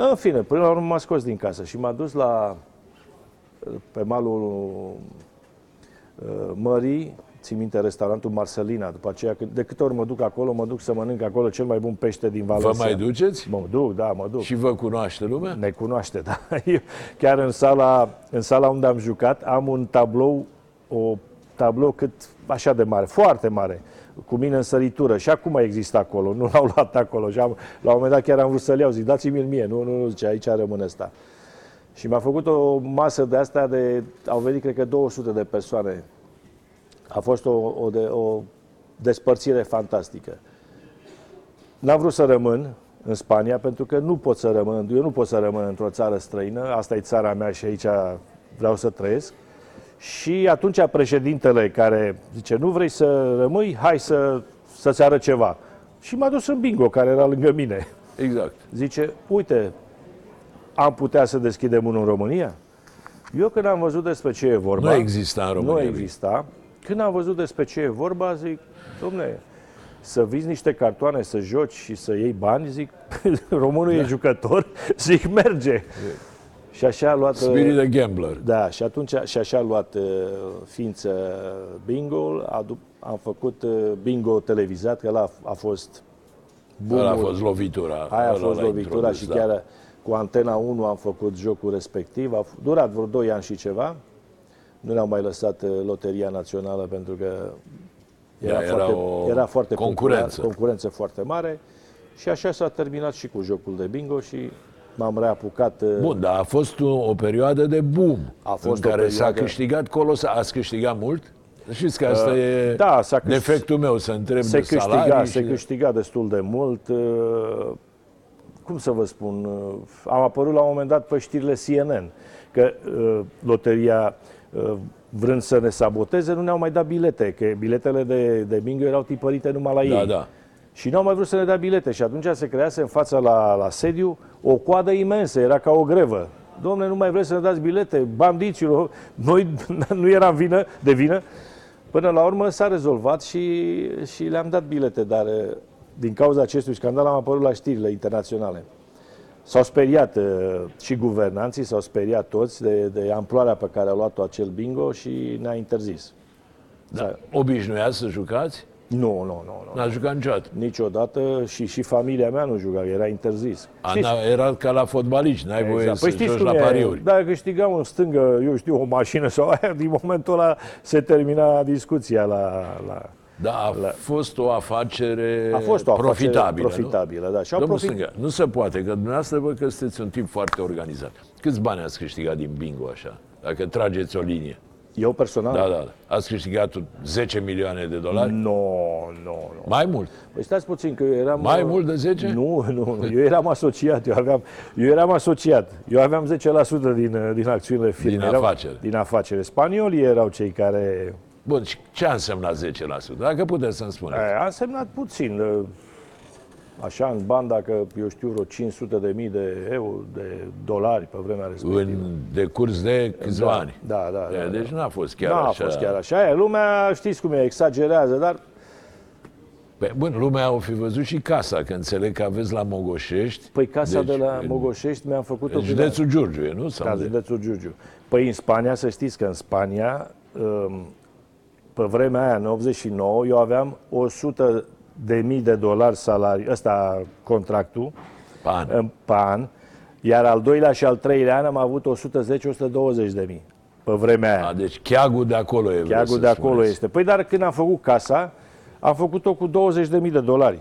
În fine, până la urmă m-a scos din casă și m-a dus la pe malul uh, mării, țin minte restaurantul Marcelina, după aceea, când- de câte ori mă duc acolo, mă duc să mănânc acolo cel mai bun pește din Vă Valencia. mai duceți? Mă duc, da, mă duc. Și vă cunoaște lumea? Ne cunoaște, da. Eu, chiar în sala, în sala unde am jucat, am un tablou, o tablou cât așa de mare, foarte mare, cu mine în săritură. Și acum există acolo, nu l-au luat acolo. Și am, la un moment dat chiar am vrut să-l iau, zic, dați-mi-l mie. Nu, nu, nu, zice, aici rămâne ăsta. Și mi-a făcut o masă de asta de, au venit cred că 200 de persoane. A fost o, o, de, o despărțire fantastică. N-am vrut să rămân în Spania pentru că nu pot să rămân, eu nu pot să rămân într-o țară străină, asta e țara mea și aici vreau să trăiesc. Și atunci președintele care zice, nu vrei să rămâi, hai să, să-ți arăt ceva. Și m-a dus în bingo, care era lângă mine. Exact. Zice, uite, am putea să deschidem unul în România? Eu când am văzut despre ce e vorba... Nu exista în România. Nu exista. Când am văzut despre ce e vorba, zic, domne, să vizi niște cartoane, să joci și să iei bani, zic, românul Da. e jucător, zic, merge. Și așa a luat... Spirit de gambler. Da, și atunci și așa a luat uh, ființă bingo, adu- am făcut uh, bingo televizat, că ăla a fost Ăla a boom-ul. fost lovitura. Aia a ăla fost l-a lovitura introdus, și da. chiar cu Antena 1 am făcut jocul respectiv. A f- durat vreo 2 ani și ceva. Nu ne-au mai lăsat uh, Loteria Națională pentru că era, Da, era foarte, o era foarte concurență. popular, concurență foarte mare. Și așa s-a terminat și cu jocul de bingo și m-am reapucat. uh, Bun, dar a fost o, o perioadă de boom A fost în o care s-a perioadă- câștigat colosal. Ați câștigat mult? Știți că asta e da, s-a câș- defectul meu, să întreb se de câștiga, salarii. se și de- câștiga destul de mult. uh, Cum să vă spun? uh, Am apărut la un moment dat pe știrile CNN că uh, loteria uh, vrând să ne saboteze, nu ne-au mai dat bilete, că biletele de, de bingo erau tipărite numai la Da, ei. da. Și n-au mai vrut să ne dea bilete și atunci se crease în fața la, la sediu o coadă imensă, era ca o grevă. Domne, nu mai vreți să ne dați bilete, bandiților, noi nu eram vină, de vină. Până la urmă s-a rezolvat și, și le-am dat bilete, dar eh, din cauza acestui scandal am apărut la știrile internaționale. S-au speriat eh, și guvernanții, s-au speriat toți de, de amploarea pe care a luat-o acel bingo și ne-a interzis. da. Obișnuiați să jucați? Nu, nu, nu, nu. N-ați jucat niciodată. Niciodată și, și familia mea nu juca, era interzis. Ana, era ca la fotbaliști, n-ai voie Exact. să Păi știți joci cum la e? pariuri. Dacă câștigam în stângă, eu știu, o mașină sau aia, din momentul ăla se termina discuția la... la... Da, a fost o afacere A fost o afacere profitabilă, profitabilă, da. Și au Domnul profit... Stânga, nu se poate, că dumneavoastră văd că sunteți un tip foarte organizat. Câți bani ați câștigat din bingo așa? Dacă trageți o linie. Eu personal? Da, da, da. Ați câștigat 10 milioane de dolari? Nu, nu, nu. Mai mult. Păi stați puțin, că eu eram... Mai mult de 10? Nu, nu, eu eram asociat, eu aveam, eu eram asociat, eu aveam 10% din, din acțiunile firmei. Din Erau- afacere. Din afacere. Spaniolii erau cei care... Bun, și ce a însemnat 10%? Dacă puteți să-mi spuneți. A însemnat puțin, uh, așa în bani, dacă eu știu, vreo 500 de mii de euro, de dolari pe vremea respectivă. În decurs de câțiva ani. Da, da, da. Deci n-a fost chiar Nu a așa. fost chiar așa. Aia, lumea, știți cum e, exagerează, dar Păi, bun, lumea o fi văzut și casa, că înțeleg că aveți la Mogoșești. păi casa de la în- Mogoșești mi-am făcut-o În prin- județul Giurgiu, e, nu? Sau Da, de- județul Giurgiu. Păi în Spania, să știți că în Spania, um, pe vremea aia, în 89, eu aveam 100 de mii de dolari salariu, ăsta contractul, Pan. în pe an, iar al doilea și al treilea an am avut 110-120 de mii pe vremea aia. A, deci cheagul de acolo e. vreau Cheagul să de acolo spuneți. este. Păi dar când am făcut casa, am făcut-o cu 20 de mii de dolari.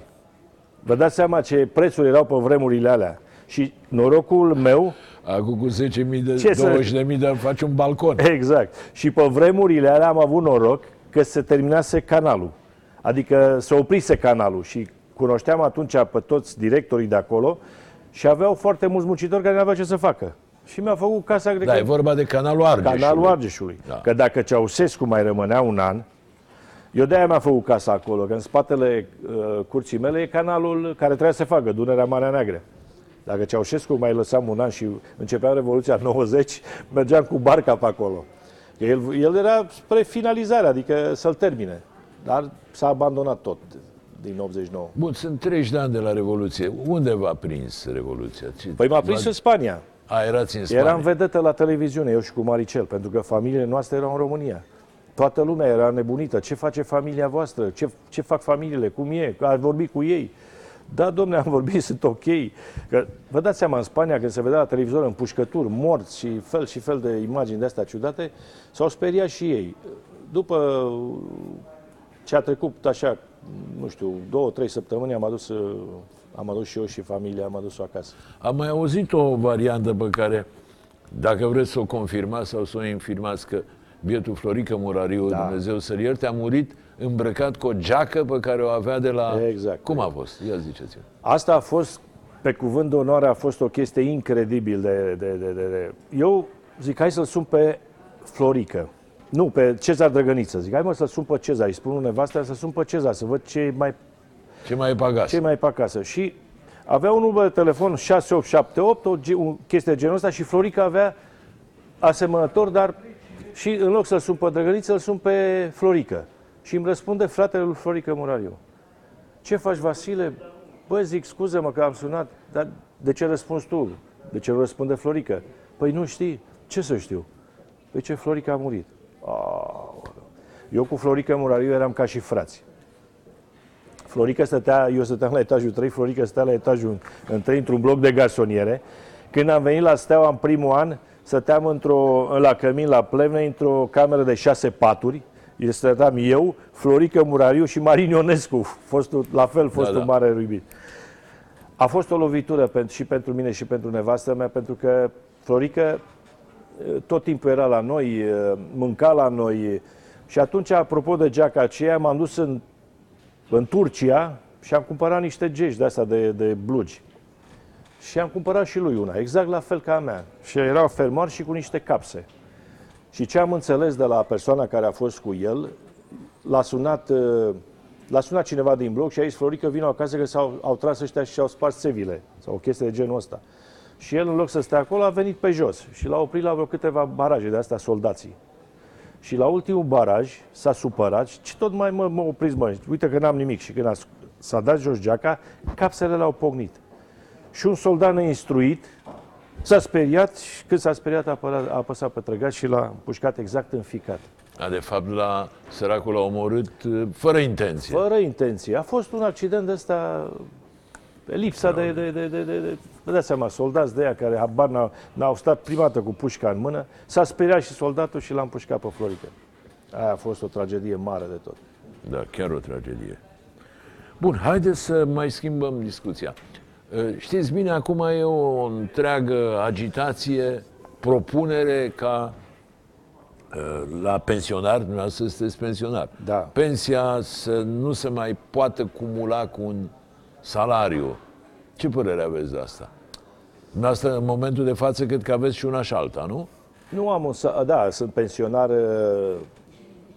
Vă dați seama ce prețuri erau pe vremurile alea. Și norocul meu, Acum cu 10.000 de, Ce să- 20.000 de faci un balcon. exact, și pe vremurile alea am avut noroc că se terminase canalul. Adică se oprise canalul și cunoșteam atunci pe toți directorii de acolo și aveau foarte mulți muncitori care nu aveau ce să facă. Și mi-a făcut casa, cred Da, că- e vorba de canalul Argeșului. Canalul Argeșului. Da. Că dacă Ceausescu mai rămânea un an, eu de-aia mi-am făcut casa acolo, că în spatele uh, curții mele e canalul care trebuia să se facă, Dunărea Marea Neagră. Dacă Ceausescu mai lăsam un an și începea Revoluția 90, mergeam cu barca pe acolo. Că el, el era spre finalizare, adică să-l termine. Dar s-a abandonat tot din 89. Bun, sunt 30 de ani de la Revoluție. Unde v-a prins Revoluția? Ce- Păi m-a prins v-a- în Spania. A, erați în Spania. Eram vedetă la televiziune, eu și cu Maricel, pentru că familiile noastre erau în România. Toată lumea era nebunită. Ce face familia voastră? Ce, ce fac familiile? Cum e? Ați vorbit cu ei? Da, domne, am vorbit, sunt ok. Că, vă dați seama, în Spania, când se vedea la televizor împușcături, morți și fel și fel de imagini de astea ciudate, s-au speriat și ei. După ce a trecut așa, nu știu, două, trei săptămâni, am adus, uh, am adus și eu și familia, am adus-o acasă. Am mai auzit o variantă pe care, dacă vreți să o confirmați sau să o infirmați, că bietul Florică Murariu, da. Dumnezeu să-l ierte, a murit îmbrăcat cu o geacă pe care o avea de la... Exact. Cum a fost? Ia ziceți Asta a fost, pe cuvânt de onoare, a fost o chestie incredibil de, de, de, de, de. Eu zic, hai să-l sun pe Florică. Nu, pe Cezar Drăgăniță. Zic, hai mă să-l sun pe Cezar. Îi spun lui nevastă să sun pe Cezar, să văd ce mai, Ce mai e pe acasă? ce mai e pe acasă. Și avea un număr de telefon 6878, o, ge- o chestie de genul ăsta și Florica avea asemănător, dar și în loc să-l sun pe Drăgăniță, îl sun pe Florică. Și îmi răspunde fratele lui Florică Murariu. Ce faci, Vasile? Bă, zic, scuză-mă că am sunat, dar de ce răspunzi tu? De ce nu răspunde Florică? Păi nu știi. Ce să știu? Păi ce Florica a murit. Aoleu. Eu cu Florica Murariu eram ca și frați. Florica stătea, eu stăteam la etajul 3, Florica stătea la etajul 3, într-un bloc de gasoniere. Când am venit la Steaua în primul an, stăteam într-o, la Cămin, la Plevne, într-o cameră de șase paturi. Eu stăteam eu, Florica Murariu și Marin Ionescu, fostul, la fel, fostul da. da, da. mare iubit. A fost o lovitură pentru, și pentru mine și pentru nevastă mea, pentru că Florică tot timpul era la noi, mânca la noi. Și atunci, apropo de geaca aceea, m-am dus în, în Turcia și am cumpărat niște gești de asta de, de blugi. Și am cumpărat și lui una, exact la fel ca a mea. Și erau fermoari și cu niște capse. Și ce am înțeles de la persoana care a fost cu el, l-a sunat, l-a sunat cineva din bloc și a zis, Florică, vină acasă că s-au au tras ăștia și și-au spart țevile sau o chestie de genul ăsta. Și el, în loc să stea acolo, a venit pe jos și l-a oprit la vreo câteva baraje de astea soldații. Și la ultimul baraj s-a supărat și tot mai mă, mă opriți, mă, uite că n-am nimic. Și când a, s-a dat jos geaca, capsele l-au pognit. Și un soldat neinstruit s-a speriat și când s-a speriat a, apărat, a apăsat pe trăgat și l-a pușcat exact în ficat. A, de fapt, la săracul l-a omorât uh, fără intenție. Fără intenție. A fost un accident de ăsta lipsa de, de, de, de, de, de, de dați seama, soldați de aia care habar n-au, n-au stat prima dată cu pușca în mână, s-a speriat și soldatul și l-a împușcat pe Florică. Aia a fost o tragedie mare de tot. Da, chiar o tragedie. Bun, haideți să mai schimbăm discuția. Știți bine, acum e o întreagă agitație, propunere ca la pensionar, dumneavoastră sunteți pensionar, Da. pensia să nu se mai poată cumula cu un salariu. Ce părere aveți de asta? Dumneavoastră, în momentul de față, cred că aveți și una și alta, nu? Nu am un... sa- Da, sunt pensionar uh,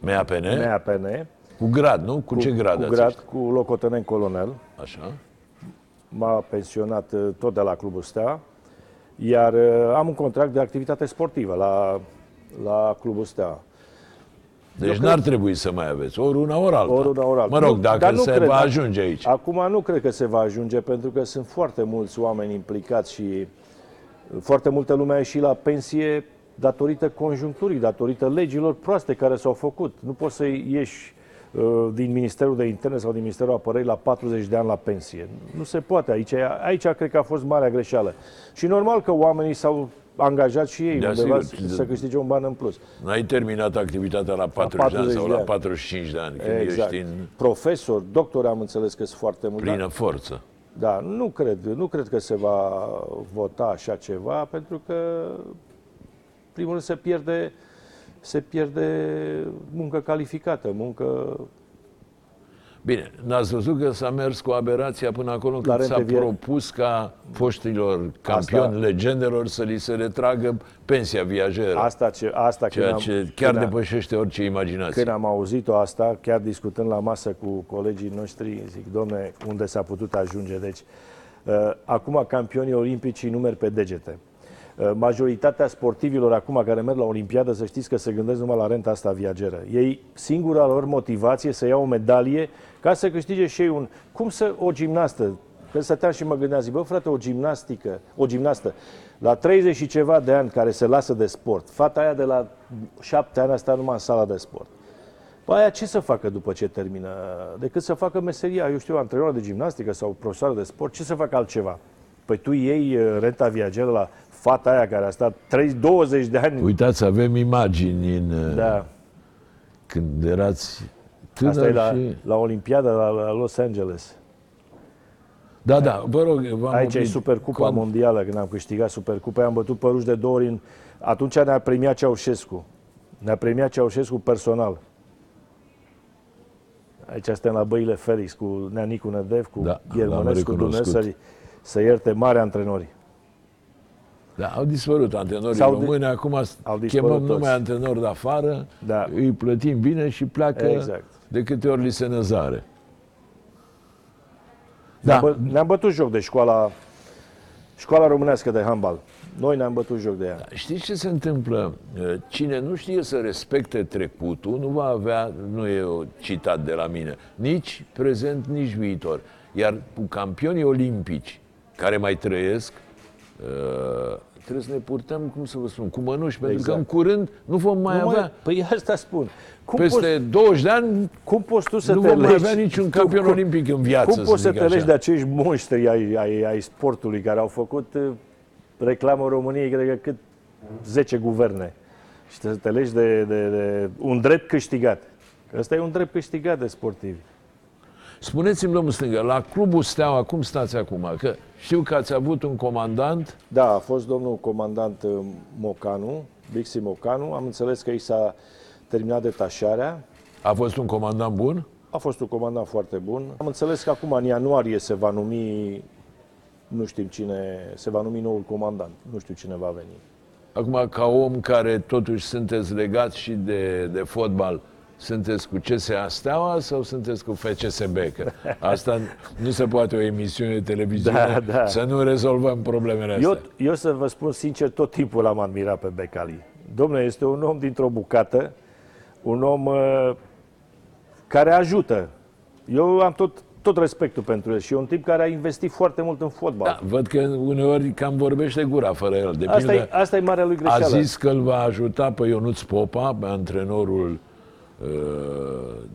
MAPN? MAPN, Cu grad, nu? Cu, ce grad cu, ați grad, ăștia? cu locotenent colonel. Așa. M-a pensionat uh, tot de la Clubul Stea, iar uh, am un contract de activitate sportivă la, la Clubul Stea. Deci n-ar trebui să mai aveți ori una, ori alta. Ori una, ori alta. Mă rog, Nu, dacă dar nu se cred, va ac- ajunge aici. Acum nu cred că se va ajunge, pentru că sunt foarte mulți oameni implicați și uh, foarte multă lume a ieșit la pensie datorită conjuncturii, datorită legilor proaste care s-au făcut. Nu poți să ieși uh, din Ministerul de Interne sau din Ministerul Apărării la 40 de ani la pensie. Nu se poate. Aici, aici cred că a fost marea greșeală. Și normal că oamenii s-au angajat și ei Da, undeva sigur. să câștige un ban în plus. N-ai terminat activitatea la 40, de ani 40 sau de la ani. 45 de ani, când Exact. ești în Profesor, doctor am înțeles că sunt foarte mulți. plină forță. Da, nu cred, nu cred că se va vota așa ceva, pentru că, în primul rând, se pierde, se pierde muncă calificată, muncă... Bine, n-ați văzut că s-a mers cu aberația până acolo La când s-a rente vie- propus ca foștilor campioni Asta- legendelor să li se retragă pensia viajeră. Asta, ce, asta ceea când, am, ce chiar când, am, depășește orice imaginație. când am auzit-o asta, chiar discutând la masă cu colegii noștri, zic, domne, unde s-a putut ajunge? Deci, uh, acum campionii olimpici nu merg pe degete. Uh, Majoritatea sportivilor acum care merg la Olimpiadă, să știți că se gândesc numai la renta asta viageră. Ei, singura lor motivație să iau o medalie ca să câștige și ei un... Cum să o gimnastă? Că stăteam și mă gândeam, zic, bă, frate, o gimnastică, o gimnastă, la 30 și ceva de ani care se lasă de sport, fata aia de la 7 ani asta numai în sala de sport. Păi aia ce să facă după ce termină? Decât să facă meseria, eu știu, antrenor de gimnastică sau profesor de sport, ce să facă altceva? Păi tu iei uh, renta viageră la fata aia care a stat 30, 20 de ani. Uitați, avem imagini în, Da, când erați asta e tânăr la, și... la Olimpiada la, la Los Angeles. Da, da, vă rog, v-am Aici e oprit. Supercupa Con- Mondială, când am câștigat Supercupa, am bătut păruși de două ori. În... Atunci ne-a premiat Ceaușescu. Ne-a premiat Ceaușescu personal. Aici suntem la băile Felix cu Neanicu Nădev, cu Da, da, l-am Ghermănescu, recunoscut. Dumnezeu să, să ierte mari antrenori. Da, au dispărut antrenorii S-au di- români, acum au dispărut chemăm toți. numai antrenori de afară, Da. îi plătim bine și pleacă Exact. De câte ori li se năzare. Ne-am, Da, bă, ne-am bătut joc de școala, școala românească de handbal. Noi ne-am bătut joc de ea. Știți ce se întâmplă? Cine nu știe să respecte trecutul, nu va avea, nu e o citat de la mine, nici prezent, nici viitor. Iar cu campionii olimpici care mai trăiesc, uh, trebuie să ne purtăm, cum să vă spun, cu mănuși, pentru Exact. că în curând nu vom mai Nu avea. mai, păi asta spun. Cum Peste 20 de ani Cum poți tu să nu te vom mai legi? avea niciun campion cum, olimpic în viață, Cum poți să zic te legi așa. de acești monștri ai, ai, ai sportului care au făcut uh, reclamă României, cred că cât 10 guverne. Și să te legi de, de, de un drept câștigat. Că ăsta e un drept câștigat de sportivi. Spuneți-mi, domnul Stângă, la Clubul Steaua, cum stați acum? Că știu că ați avut un comandant, Da, a fost domnul comandant uh, Mocanu, Bixi Mocanu. Am înțeles că i s-a terminat detașarea. a fost un comandant bun? A fost un comandant foarte bun. Am înțeles că acum, în ianuarie, se va numi, nu știm cine, se va numi noul comandant. Nu știu cine va veni. Acum, ca om care totuși sunteți legat și de, de fotbal, sunteți cu CSA Steaua sau sunteți cu FCSB? Că asta nu se poate o emisiune de televiziune Da, da. să nu rezolvăm problemele astea. Eu, eu să vă spun sincer, tot timpul l-am admirat pe Becali. Domnule, este un om dintr-o bucată, un om uh, care ajută. Eu am tot, tot respectul pentru el și e un tip care a investit foarte mult în fotbal. Da, văd că uneori cam vorbește gura fără el. De asta, pildă, e, asta e marea lui a greșeală. zis că îl va ajuta pe Ionuț Popa, pe antrenorul uh,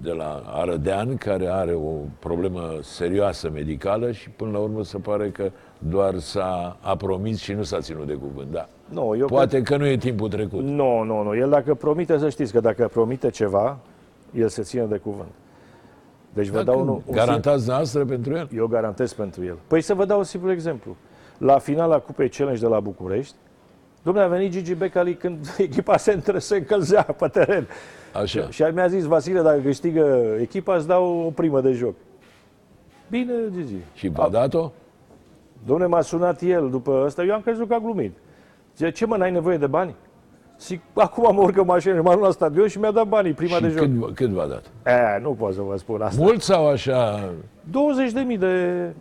de la Arădean, care are o problemă serioasă medicală și până la urmă se pare că doar s-a a promis și nu s-a ținut de cuvânt. Da. Nu, eu Poate că nu e timpul trecut. Nu, nu, nu. El dacă promite, să știți că dacă promite ceva, el se ține de cuvânt. Deci vă dau un, un Garantați noastră pentru el? Eu garantez pentru el. Păi să vă dau un simplu exemplu. La finala Cupei Challenge de la București, domnule, a venit Gigi Becali când echipa se, între, se încălzea pe teren. Așa. Și mi-a zis, Vasile, dacă câștigă echipa, îți dau o primă de joc. Bine, Gigi. Și v-a dat-o? Domnule, m-a sunat el după ăsta, eu am crezut că a glumit. Zice, ce mă, n-ai nevoie de bani? Zic, acum mă urcă mașină, m-am luat la stadion și mi-a dat banii, prima Și de joc. cât, v- cât v-a dat? E, nu pot să vă spun asta. Mult sau așa? 20.000 de...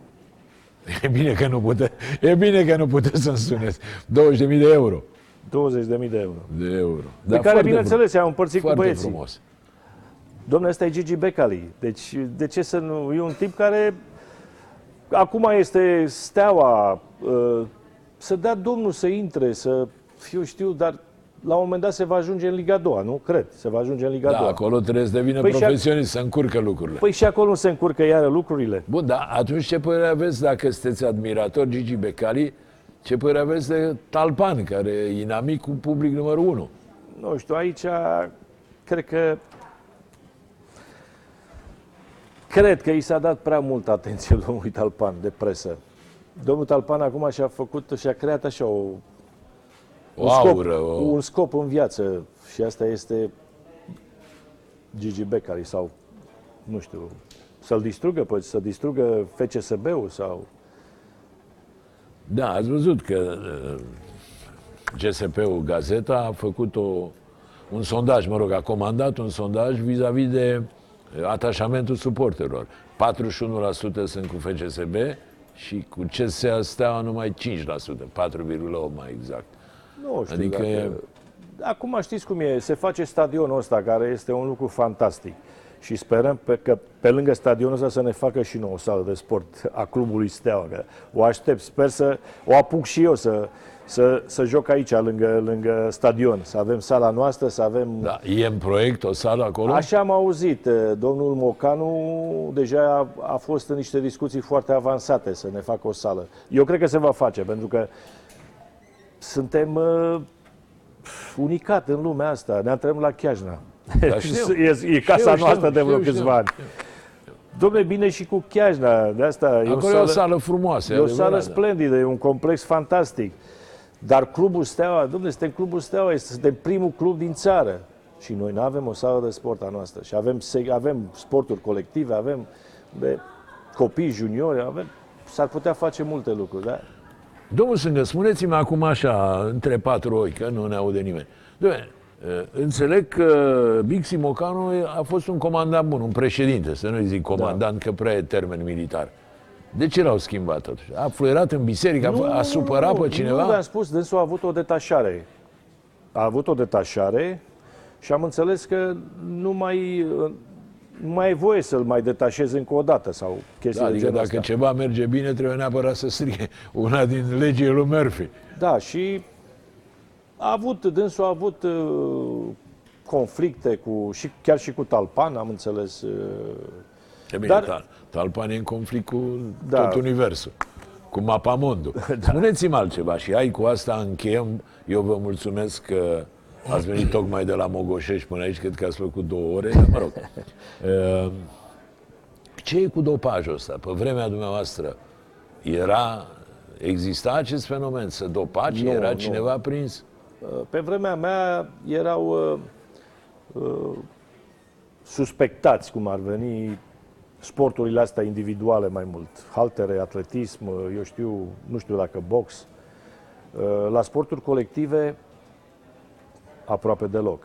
E bine că nu pute, e bine că nu puteți să-mi spuneți. 20.000 de euro. 20.000 de euro. De euro. Pe care, bineînțeles, i-am împărțit cu foarte băieții. frumos. Domnule, ăsta e Gigi Becali. Deci, de ce să nu... E un tip care acum este steaua. uh, Să dea Domnul să intre, să fiu știu, dar la un moment dat se va ajunge în Liga 2, nu? Cred, se va ajunge în Liga Da, 2. acolo trebuie să devină Păi și a- profesionist, să încurcă lucrurile. Păi și acolo nu se încurcă iară lucrurile. Bun, dar atunci ce părere aveți dacă sunteți admirator Gigi Becali? Ce părere aveți de Talpan, care e inamic cu public numărul 1? Nu știu, aici cred că cred că i s-a dat prea multă atenție domnului Talpan de presă. Domnul Talpan acum și-a făcut și-a creat așa o, O un, scop, aură, o... un scop în viață și asta este Gigi Becali sau nu știu, să-l distrugă, păi să distrugă FCSB-ul sau Da, ați văzut că uh, GSP-ul Gazeta a făcut o, un sondaj, mă rog, a comandat un sondaj vis-a-vis de uh, atașamentul suporterilor. 41% sunt cu FCSB și cu CSA Steaua numai 5%, 4,8 mai exact. Nu știu Adică dacă... e- Acum știți cum e, se face stadionul ăsta, care este un lucru fantastic. Și sperăm pe, că pe lângă stadionul ăsta să ne facă și nouă o sală de sport a clubului Steaua. Că o aștept, sper să o apuc și eu să, să, să joc aici, lângă, lângă stadion. Să avem sala noastră, să avem... Da, e în proiect o sală acolo? Așa am auzit. Domnul Mocanu deja a, a fost în niște discuții foarte avansate să ne facă o sală. Eu cred că se va face, pentru că suntem uh, unicat în lumea asta. Ne antrenăm la Chiajna. Da, știu. e, e casa Știu, știu, noastră de vreo știu, câțiva știu. ani. Dom'le, bine și cu Chiajna. De asta e Acolo e o sală frumoasă. E o adevărat, sală da. splendidă, e un complex fantastic. Dar clubul Steaua, domnule, suntem clubul Steaua, este, suntem primul club din țară. Și noi nu avem o sală de sport a noastră. Și avem, se- avem sporturi colective, avem de copii juniori, avem, s-ar putea face multe lucruri, da? Domnul Sângă, spuneți-mi acum așa, între patru ochi, că nu ne aude nimeni. Dom'le, înțeleg că Bixi Mocanu a fost un comandant bun, un președinte, să nu-i zic comandant, că prea e termen militar. De ce l-au schimbat totuși? A fluierat în biserică, a, a supărat pe cineva? Nu, v-am spus, dânsul a avut o detașare. A avut o detașare și am înțeles că nu mai, nu mai e voie să-l mai detașezi încă o dată sau chestii Da, de adică genul dacă ăsta. ceva merge bine, trebuie neapărat să strige una din legile lui Murphy. Da, și a avut, dânsul a avut uh, conflicte cu, și chiar și cu Talpan, am înțeles. Uh, E bine, Dar- Dar... Talpan e în conflict cu Da. tot universul, cu mapamondul. da. Spuneți-mi altceva și hai cu asta încheiem. Eu vă mulțumesc că ați venit tocmai de la Mogoșești până aici, cred că ați făcut două ore, dar mă rog. Uh, ce e cu dopajul ăsta? Pe vremea dumneavoastră era, exista acest fenomen, să dopa, Nu, era nu. cineva prins? Uh, Pe vremea mea erau uh, uh, suspectați, cum ar veni, sporturile astea individuale mai mult. Haltere, atletism, uh, eu știu, nu știu dacă box. Uh, La sporturi colective, aproape deloc.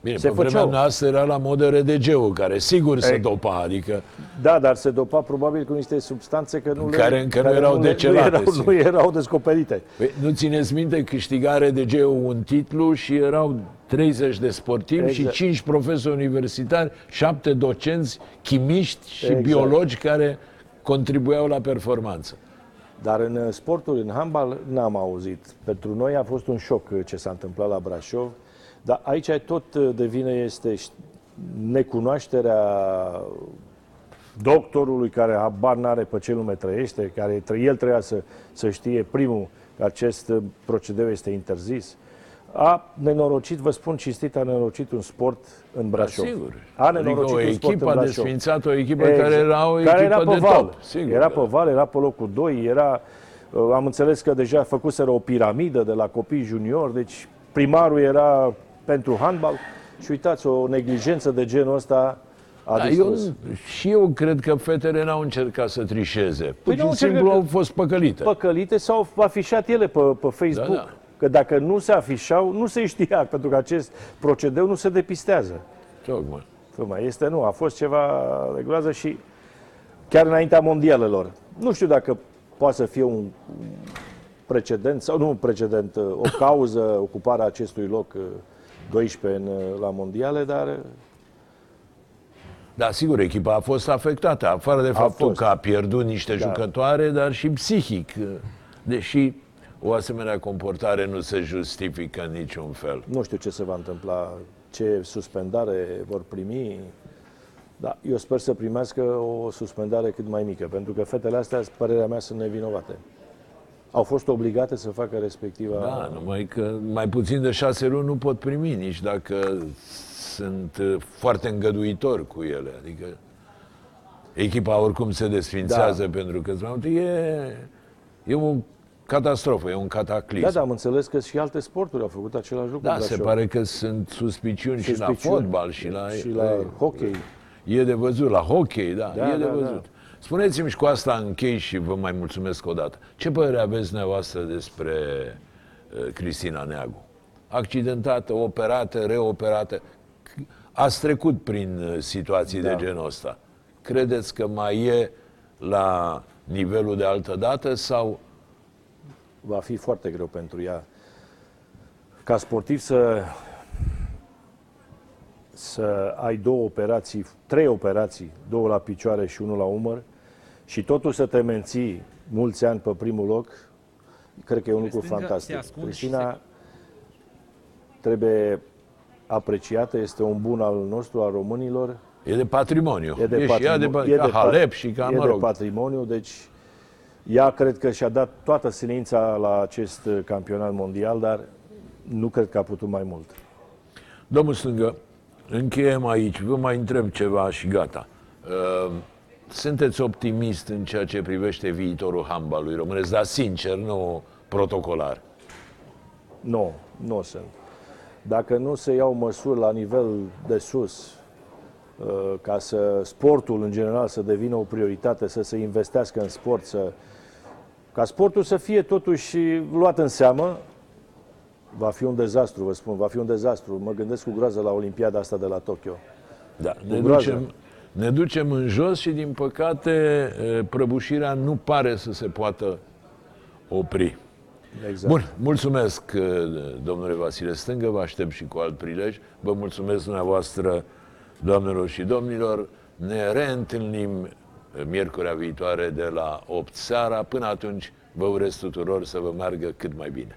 Bine, Se pe vremea făceau. noastră era la modă RDG-ul, care sigur se Ei. dopa, adică Da, dar se dopa probabil cu niște substanțe că nu Care le, încă nu erau le- decelate, Nu erau, sigur. nu erau descoperite. Păi, nu țineți minte, câștiga RDG-ul un titlu și erau 30 de sportivi Exact. și 5 profesori universitari, 7 docenți, chimiști și Exact. biologi care contribuiau la performanță. Dar în uh, sporturi, în handbal, n-am auzit. Pentru noi a fost un șoc uh, ce s-a întâmplat la Brașov. Dar aici tot uh, devine este ș- necunoașterea doctorului care habar n-are pe ce lume trăiește, care tre- el trebuia să, să știe primul că acest uh, procedeu este interzis. A nenorocit, vă spun cinstit, a nenorocit un sport în Brașov. Da, sigur. A nenorocit Adică o un sport echipă în a Brașov. desfințat o echipă Exact. care era o echipă care era pe de val. top. Sigur, era da. pe val, era pe locul 2, era, uh, am înțeles că deja făcuseră o piramidă de la copii junior, deci primarul era pentru handbal și uitați, o neglijență de genul ăsta a Da, eu, distrus. și eu cred că fetele n-au încercat să trișeze. Pur Păi și n-au încercat simplu că- au fost păcălite. Păcălite sau afișat ele pe, pe Facebook. Da, da. Că dacă nu se afișau, nu se știa, pentru că acest procedeu nu se depistează. Tocmai. Tocmai este, nu, a fost ceva de groază și chiar înaintea mondialelor. Nu știu dacă poate să fie un precedent, sau nu un precedent, o cauză, ocuparea acestui loc uh, 12 în, uh, la mondiale, dar uh, Da, sigur, echipa a fost afectată, afară de faptul fost. că a pierdut niște Da. jucătoare, dar și psihic. Deși o asemenea comportare nu se justifică în niciun fel. nu știu ce se va întâmpla, ce suspendare vor primi. Da, eu sper să primească o suspendare cât mai mică, pentru că fetele astea, părerea mea, sunt nevinovate. Au fost obligate să facă respectiva... Da, numai că mai puțin de șase luni nu pot primi, nici dacă sunt uh, foarte îngăduitori cu ele. Adică echipa oricum se desfințează Da. pentru că mai multe. E, e o catastrofă, e un cataclism. Da, da, am înțeles că și alte sporturi au făcut același lucru. Da, în se Brașov. pare că sunt suspiciuni, și la Suspiciuni. fotbal și la, Și la hockey. E de văzut, la hockey, da, Da, e de da, văzut. da. Spuneți-mi și cu asta închei și vă mai mulțumesc o dată. Ce părere aveți dumneavoastră despre uh, Cristina Neagu? Accidentată, operată, reoperată. Ați trecut prin uh, situații Da. de genul ăsta. Credeți că mai e la nivelul de altă dată sau Va fi foarte greu pentru ea. Ca sportiv să să ai două operații, trei operații, două la picioare și unul la umăr și totul să te menții mulți ani pe primul loc, cred că e un lucru stânga se fantastic. ascunde și Cristina se- trebuie apreciată, este un bun al nostru, al românilor, e de patrimoniu? E de e și ea de, patrimoniu. ca de pat- Halep și ca, e mă de rog, patrimoniu, deci ea cred că și-a dat toată silința la acest uh, campionat mondial, dar nu cred că a putut mai mult. Domnul Stângă, încheiem aici, vă mai întreb ceva și gata. Uh, Sunteți optimist în ceea ce privește viitorul handbalului românesc, dar sincer, nu protocolar. Nu, nu sunt. Dacă nu se iau măsuri la nivel de sus, uh, ca să sportul în general să devină o prioritate, să se investească în sport, să, ca sportul să fie totuși luat în seamă, va fi un dezastru, vă spun, va fi un dezastru. Mă gândesc cu groază la Olimpiada asta de la Tokyo. Da, ne groază. ducem, ne ducem în jos și, din păcate, eh, prăbușirea nu pare să se poată opri. Exact. Bun, mulțumesc, eh, domnule Vasile Stângă, vă aștept și cu alt prilej. Vă mulțumesc dumneavoastră, doamnelor și domnilor. Ne reîntâlnim eh, miercurea viitoare de la 8 seara. Până atunci, vă urez tuturor să vă meargă cât mai bine.